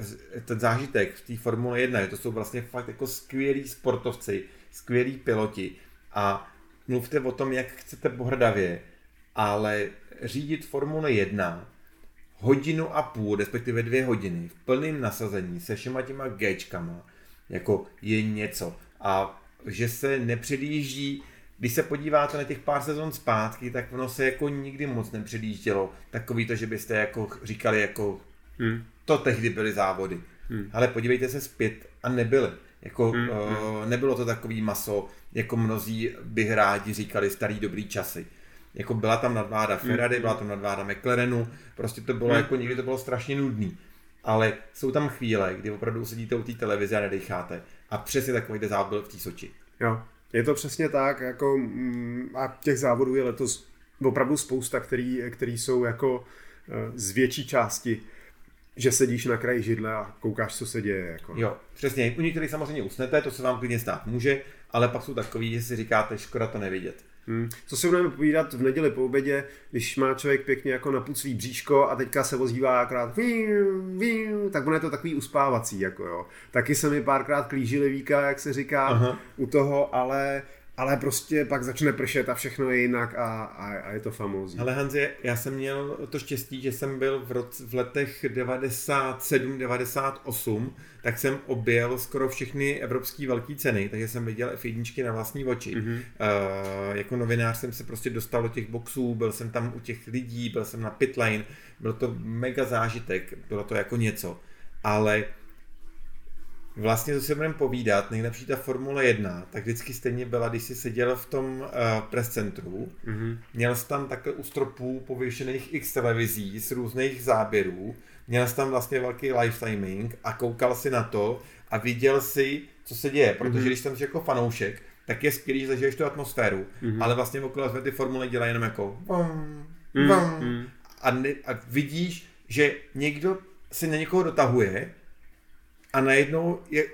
ten zážitek v té Formule 1, že to jsou vlastně fakt jako skvělí sportovci, skvělí piloti a mluvte o tom, jak chcete pohrdavě, ale řídit Formule 1 hodinu a půl, respektive dvě hodiny v plném nasazení se všema těma gečkama, jako je něco. A že se nepředjíždí, když se podíváte na těch pár sezon zpátky, tak ono se jako nikdy moc nepředjíždělo. Takový to, že byste jako říkali jako hmm. to tehdy byly závody. Hmm. Ale podívejte se zpět a nebyly. Jako, hmm. uh, nebylo to takový maso, jako mnozí by rádi říkali starý dobrý časy. Jako byla tam nadváda Ferrari, hmm. byla tam nadváda McLarenu, prostě to bylo hmm. jako někdy to bylo strašně nudný. Ale jsou tam chvíle, kdy opravdu sedíte u té televize a nedecháte. A přesně takový závod byl v té Soči. Jo, je to přesně tak, jako, mm, a těch závodů je letos opravdu spousta, který, který jsou jako eh, z větší části že sedíš na kraji židle a koukáš, co se děje. Jako. Jo, přesně. U některých samozřejmě usnete, to se vám klidně stát může, ale pak jsou takový, že si říkáte, škoda to nevidět. Hmm. Co si budeme povídat v neděli po obědě, když má člověk pěkně jako na svý bříško a teďka se ozývá akorát tak ono je to takový uspávací, jako jo. Taky se mi párkrát klížili víka, jak se říká, Aha. u toho, ale ale prostě pak začne pršet a všechno je jinak a, a, a je to famózní. Ale Hanzi, já jsem měl to štěstí, že jsem byl v, roce, v letech 97-98, tak jsem objel skoro všechny evropské velké ceny, takže jsem viděl F1 na vlastní oči. Mm-hmm. Uh, jako novinář jsem se prostě dostal do těch boxů, byl jsem tam u těch lidí, byl jsem na pitlane, byl to mega zážitek, bylo to jako něco. Ale Vlastně, to si budeme povídat, nejlepší ta Formule 1, tak vždycky stejně byla, když jsi seděl v tom uh, press centru, mm-hmm. měl jsi tam takhle u stropů pověšených x televizí z různých záběrů, měl jsi tam vlastně velký live timing a koukal si na to a viděl si, co se děje, protože mm-hmm. když tam jsi jako fanoušek, tak je skvělý, že zažiješ tu atmosféru, mm-hmm. ale vlastně okolo své ty formule dělají jenom jako bum, bum, mm-hmm. a, ne, a vidíš, že někdo si na někoho dotahuje a najednou je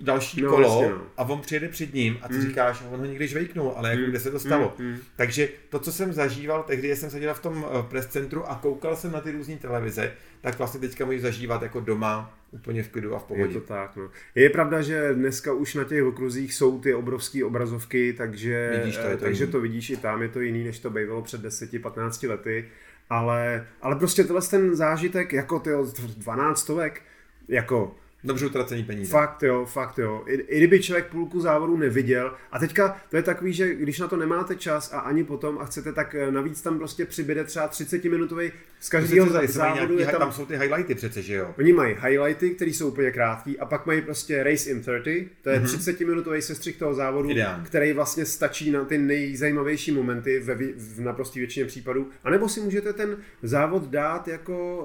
další no, kolo vlastně, no. a on přijede před ním a ty mm. říkáš, on ho někdy žvejknul, ale jako mm. kde se to stalo. Mm. Takže to, co jsem zažíval tehdy, jsem seděl v tom eh, press centru a koukal jsem na ty různé televize, tak vlastně teďka můžu zažívat jako doma úplně v klidu a v pohodě. Je to tak, no. Je pravda, že dneska už na těch okruzích jsou ty obrovské obrazovky, takže, vidíš to, je to takže to vidíš i tam, je to jiný, než to bývalo před 10-15 lety, ale, ale prostě tohle ten zážitek, jako ty 12 stovek, jako Dobře utracený peníze. Fakt jo, fakt jo. I, I kdyby člověk půlku závodu neviděl. A teďka to je takový, že když na to nemáte čas a ani potom a chcete, tak eh, navíc tam prostě přibyde třeba 30 minutový z každého závodu. Je tam, tam jsou ty highlighty přece, že jo? Oni mají highlighty, které jsou úplně krátký a pak mají prostě race in 30, to je mm-hmm. 30 minutový sestřih toho závodu, Ideální. který vlastně stačí na ty nejzajímavější momenty ve, v naprosté většině případů. A nebo si můžete ten závod dát jako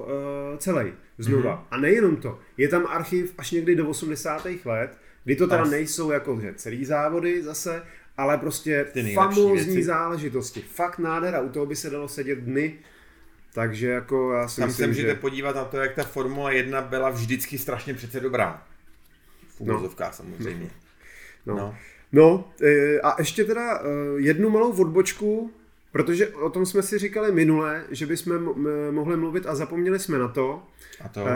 uh, celý znova. Mm-hmm. A nejenom to, je tam archiv až někdy do 80. let, kdy to teda nejsou jako že celý závody zase, ale prostě famózní věci. záležitosti. Fakt nádhera, u toho by se dalo sedět dny. Takže jako já si Tam myslím, se můžete že... podívat na to, jak ta Formule 1 byla vždycky strašně přece dobrá. V no. samozřejmě. No. no. No, e, a ještě teda e, jednu malou odbočku Protože o tom jsme si říkali minule, že bychom mohli mluvit a zapomněli jsme na to. A, to?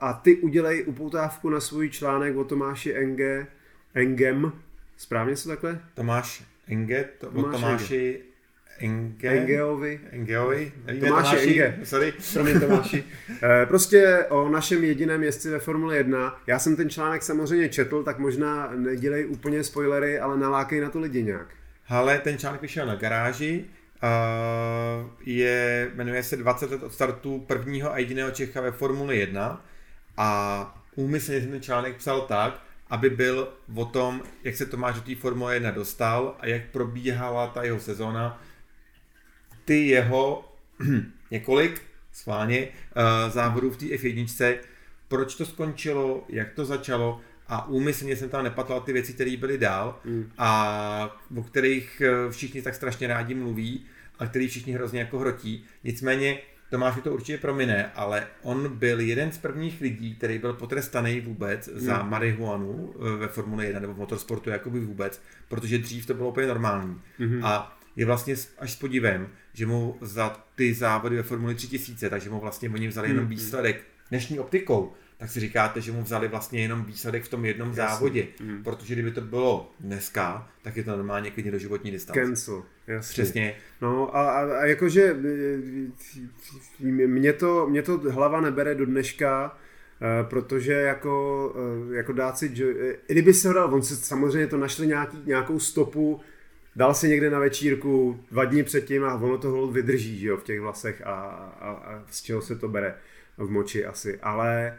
a ty udělej upoutávku na svůj článek o Tomáši Enge, Engem. Správně se takhle? Tomáš Enge, to, Tomáš o Tomáši Enge. Engeovi. Engeovi. Tomáši, Tomáši Enge. Sorry. Promiň Tomáši. prostě o našem jediném jezdci ve Formule 1. Já jsem ten článek samozřejmě četl, tak možná nedělej úplně spoilery, ale nalákej na to lidi nějak. Ale ten článek vyšel na garáži, je, jmenuje se 20 let od startu prvního a jediného Čecha ve Formule 1 a úmyslně ten článek psal tak, aby byl o tom, jak se Tomáš do té Formule 1 dostal a jak probíhala ta jeho sezóna. Ty jeho několik schválně uh, závodů v té F1, proč to skončilo, jak to začalo a úmyslně jsem tam nepatlal ty věci, které byly dál mm. a o kterých eh, všichni tak strašně rádi mluví a který všichni hrozně jako hrotí. Nicméně Tomáš mi to určitě promine, ale on byl jeden z prvních lidí, který byl potrestaný vůbec mm. za marihuanu eh, ve Formule 1 nebo v motorsportu jakoby vůbec, protože dřív to bylo úplně normální. Mm-hmm. A je vlastně až s podívem, že mu za ty závody ve Formuli 3000, takže mu vlastně oni vzali jenom mm-hmm. výsledek dnešní optikou, tak si říkáte, že mu vzali vlastně jenom výsledek v tom jednom Jasně. závodě. Mm. Protože kdyby to bylo dneska, tak je to normálně klidně do životní distance. Cancel, jasně. Přesně. No a, a, jakože mě to, mě to hlava nebere do dneška, protože jako, jako dát si, i kdyby se ho dal, on se samozřejmě to našli nějaký, nějakou stopu, dal si někde na večírku dva dny předtím a ono to hold vydrží, že jo, v těch vlasech a, a, a z čeho se to bere v moči asi, ale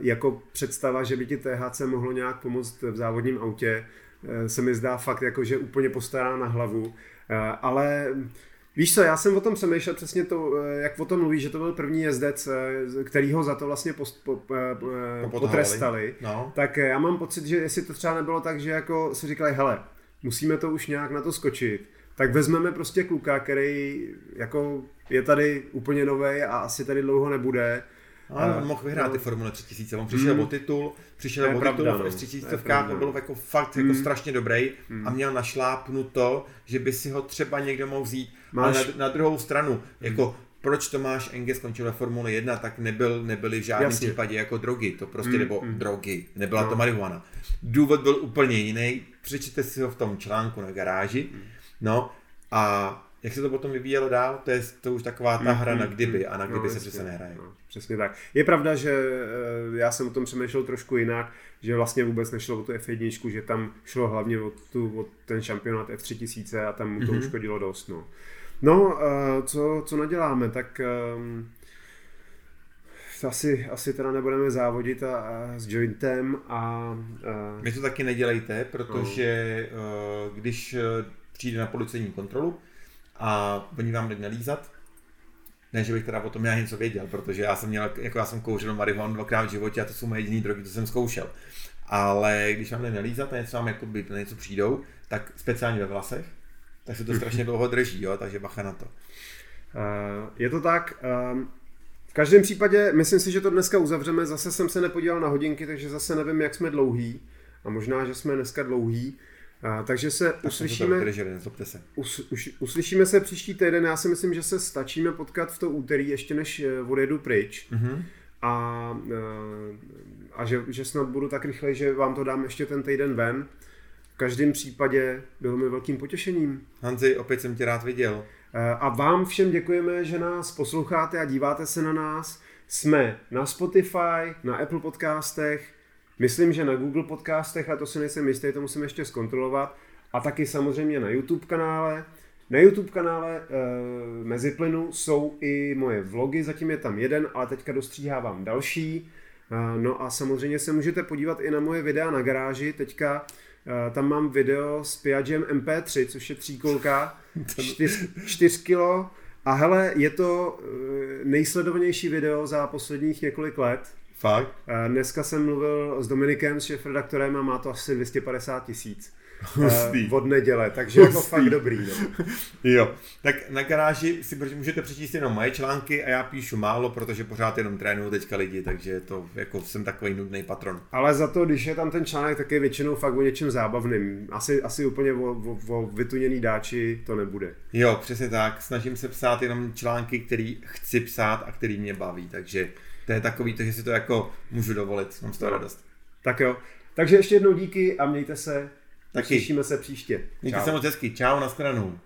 jako představa, že by ti THC mohlo nějak pomoct v závodním autě, uh, se mi zdá fakt jako, že úplně postará na hlavu, uh, ale Víš co, já jsem o tom přemýšlel přesně to, jak o tom mluví, že to byl první jezdec, který ho za to vlastně post, po, po, potrestali. No. Tak já mám pocit, že jestli to třeba nebylo tak, že jako si říkali, hele, musíme to už nějak na to skočit, tak vezmeme prostě kluka, který jako je tady úplně nový a asi tady dlouho nebude. Ano, on mohl vyhrát no. ty Formule 3000, on přišel mm. o titul, přišel o titul no. v S3000 to byl jako fakt mm. jako strašně dobrý mm. a měl našlápnuto, že by si ho třeba někdo mohl vzít. Máš... Ale na, na druhou stranu, jako mm. proč Tomáš Enge skončil ve Formule 1, tak nebyl, nebyly v žádném Jasně. případě jako drogy, to prostě, mm. nebo mm. drogy, nebyla no. to marihuana. Důvod byl úplně jiný, přečtěte si ho v tom článku na garáži, mm. no a jak se to potom vyvíjelo dál, to je to už taková ta hra na kdyby a na kdyby no, se přece nehraje. No, přesně tak. Je pravda, že eh, já jsem o tom přemýšlel trošku jinak, že vlastně vůbec nešlo o tu F1, že tam šlo hlavně o, tu, o ten šampionát F3000 a tam mu to mm-hmm. uškodilo dost. No, no eh, co, co naděláme, tak um, asi, asi teda nebudeme závodit a, a s jointem a, a... My to taky nedělejte, protože no. když přijde na policejní kontrolu a oni vám jdou nalízat, ne, že bych teda o tom já něco věděl, protože já jsem měl, jako já jsem kouřil marihuanu dvakrát v životě a to jsou moje jediné drogy, co jsem zkoušel. Ale když vám jde nalízat a něco vám jako by něco přijdou, tak speciálně ve vlasech, tak se to strašně dlouho drží, jo, takže bacha na to. Uh, je to tak, um, v každém případě, myslím si, že to dneska uzavřeme, zase jsem se nepodíval na hodinky, takže zase nevím, jak jsme dlouhý a možná, že jsme dneska dlouhý. A, takže se tak uslyšíme, vydrželi, se. Us, už, uslyšíme se příští týden. Já si myslím, že se stačíme potkat v to úterý, ještě než eh, odjedu pryč. Mm-hmm. A, eh, a že, že snad budu tak rychle, že vám to dám ještě ten týden ven. V každém případě bylo mi velkým potěšením. Hanzi, opět jsem tě rád viděl. Eh, a vám všem děkujeme, že nás posloucháte a díváte se na nás. Jsme na Spotify, na Apple podcastech, Myslím, že na Google podcastech, a to si nejsem jistý, to musím ještě zkontrolovat, a taky samozřejmě na YouTube kanále. Na YouTube kanále e, Meziplynu jsou i moje vlogy, zatím je tam jeden, ale teďka dostříhávám další. E, no a samozřejmě se můžete podívat i na moje videa na garáži, teďka e, tam mám video s Piaggem MP3, což je tříkolka, 4 kilo, a hele, je to nejsledovanější video za posledních několik let. Fakt? Dneska jsem mluvil s Dominikem, s šéf-redaktorem a má to asi 250 tisíc. Od neděle, takže Hustý. jako fakt dobrý. No. jo, tak na garáži si můžete přečíst jenom moje články a já píšu málo, protože pořád jenom trénuju teďka lidi, takže to jako jsem takový nudný patron. Ale za to, když je tam ten článek, tak je většinou fakt o něčem zábavným. Asi, asi úplně o, o, o vytuněný dáči to nebude. Jo, přesně tak. Snažím se psát jenom články, který chci psát a který mě baví, takže to je takový, to, že si to jako můžu dovolit, mám z toho no. radost. Tak jo, takže ještě jednou díky a mějte se. Taky. Slyšíme se příště. Mějte se moc hezky. Čau, nashledanou.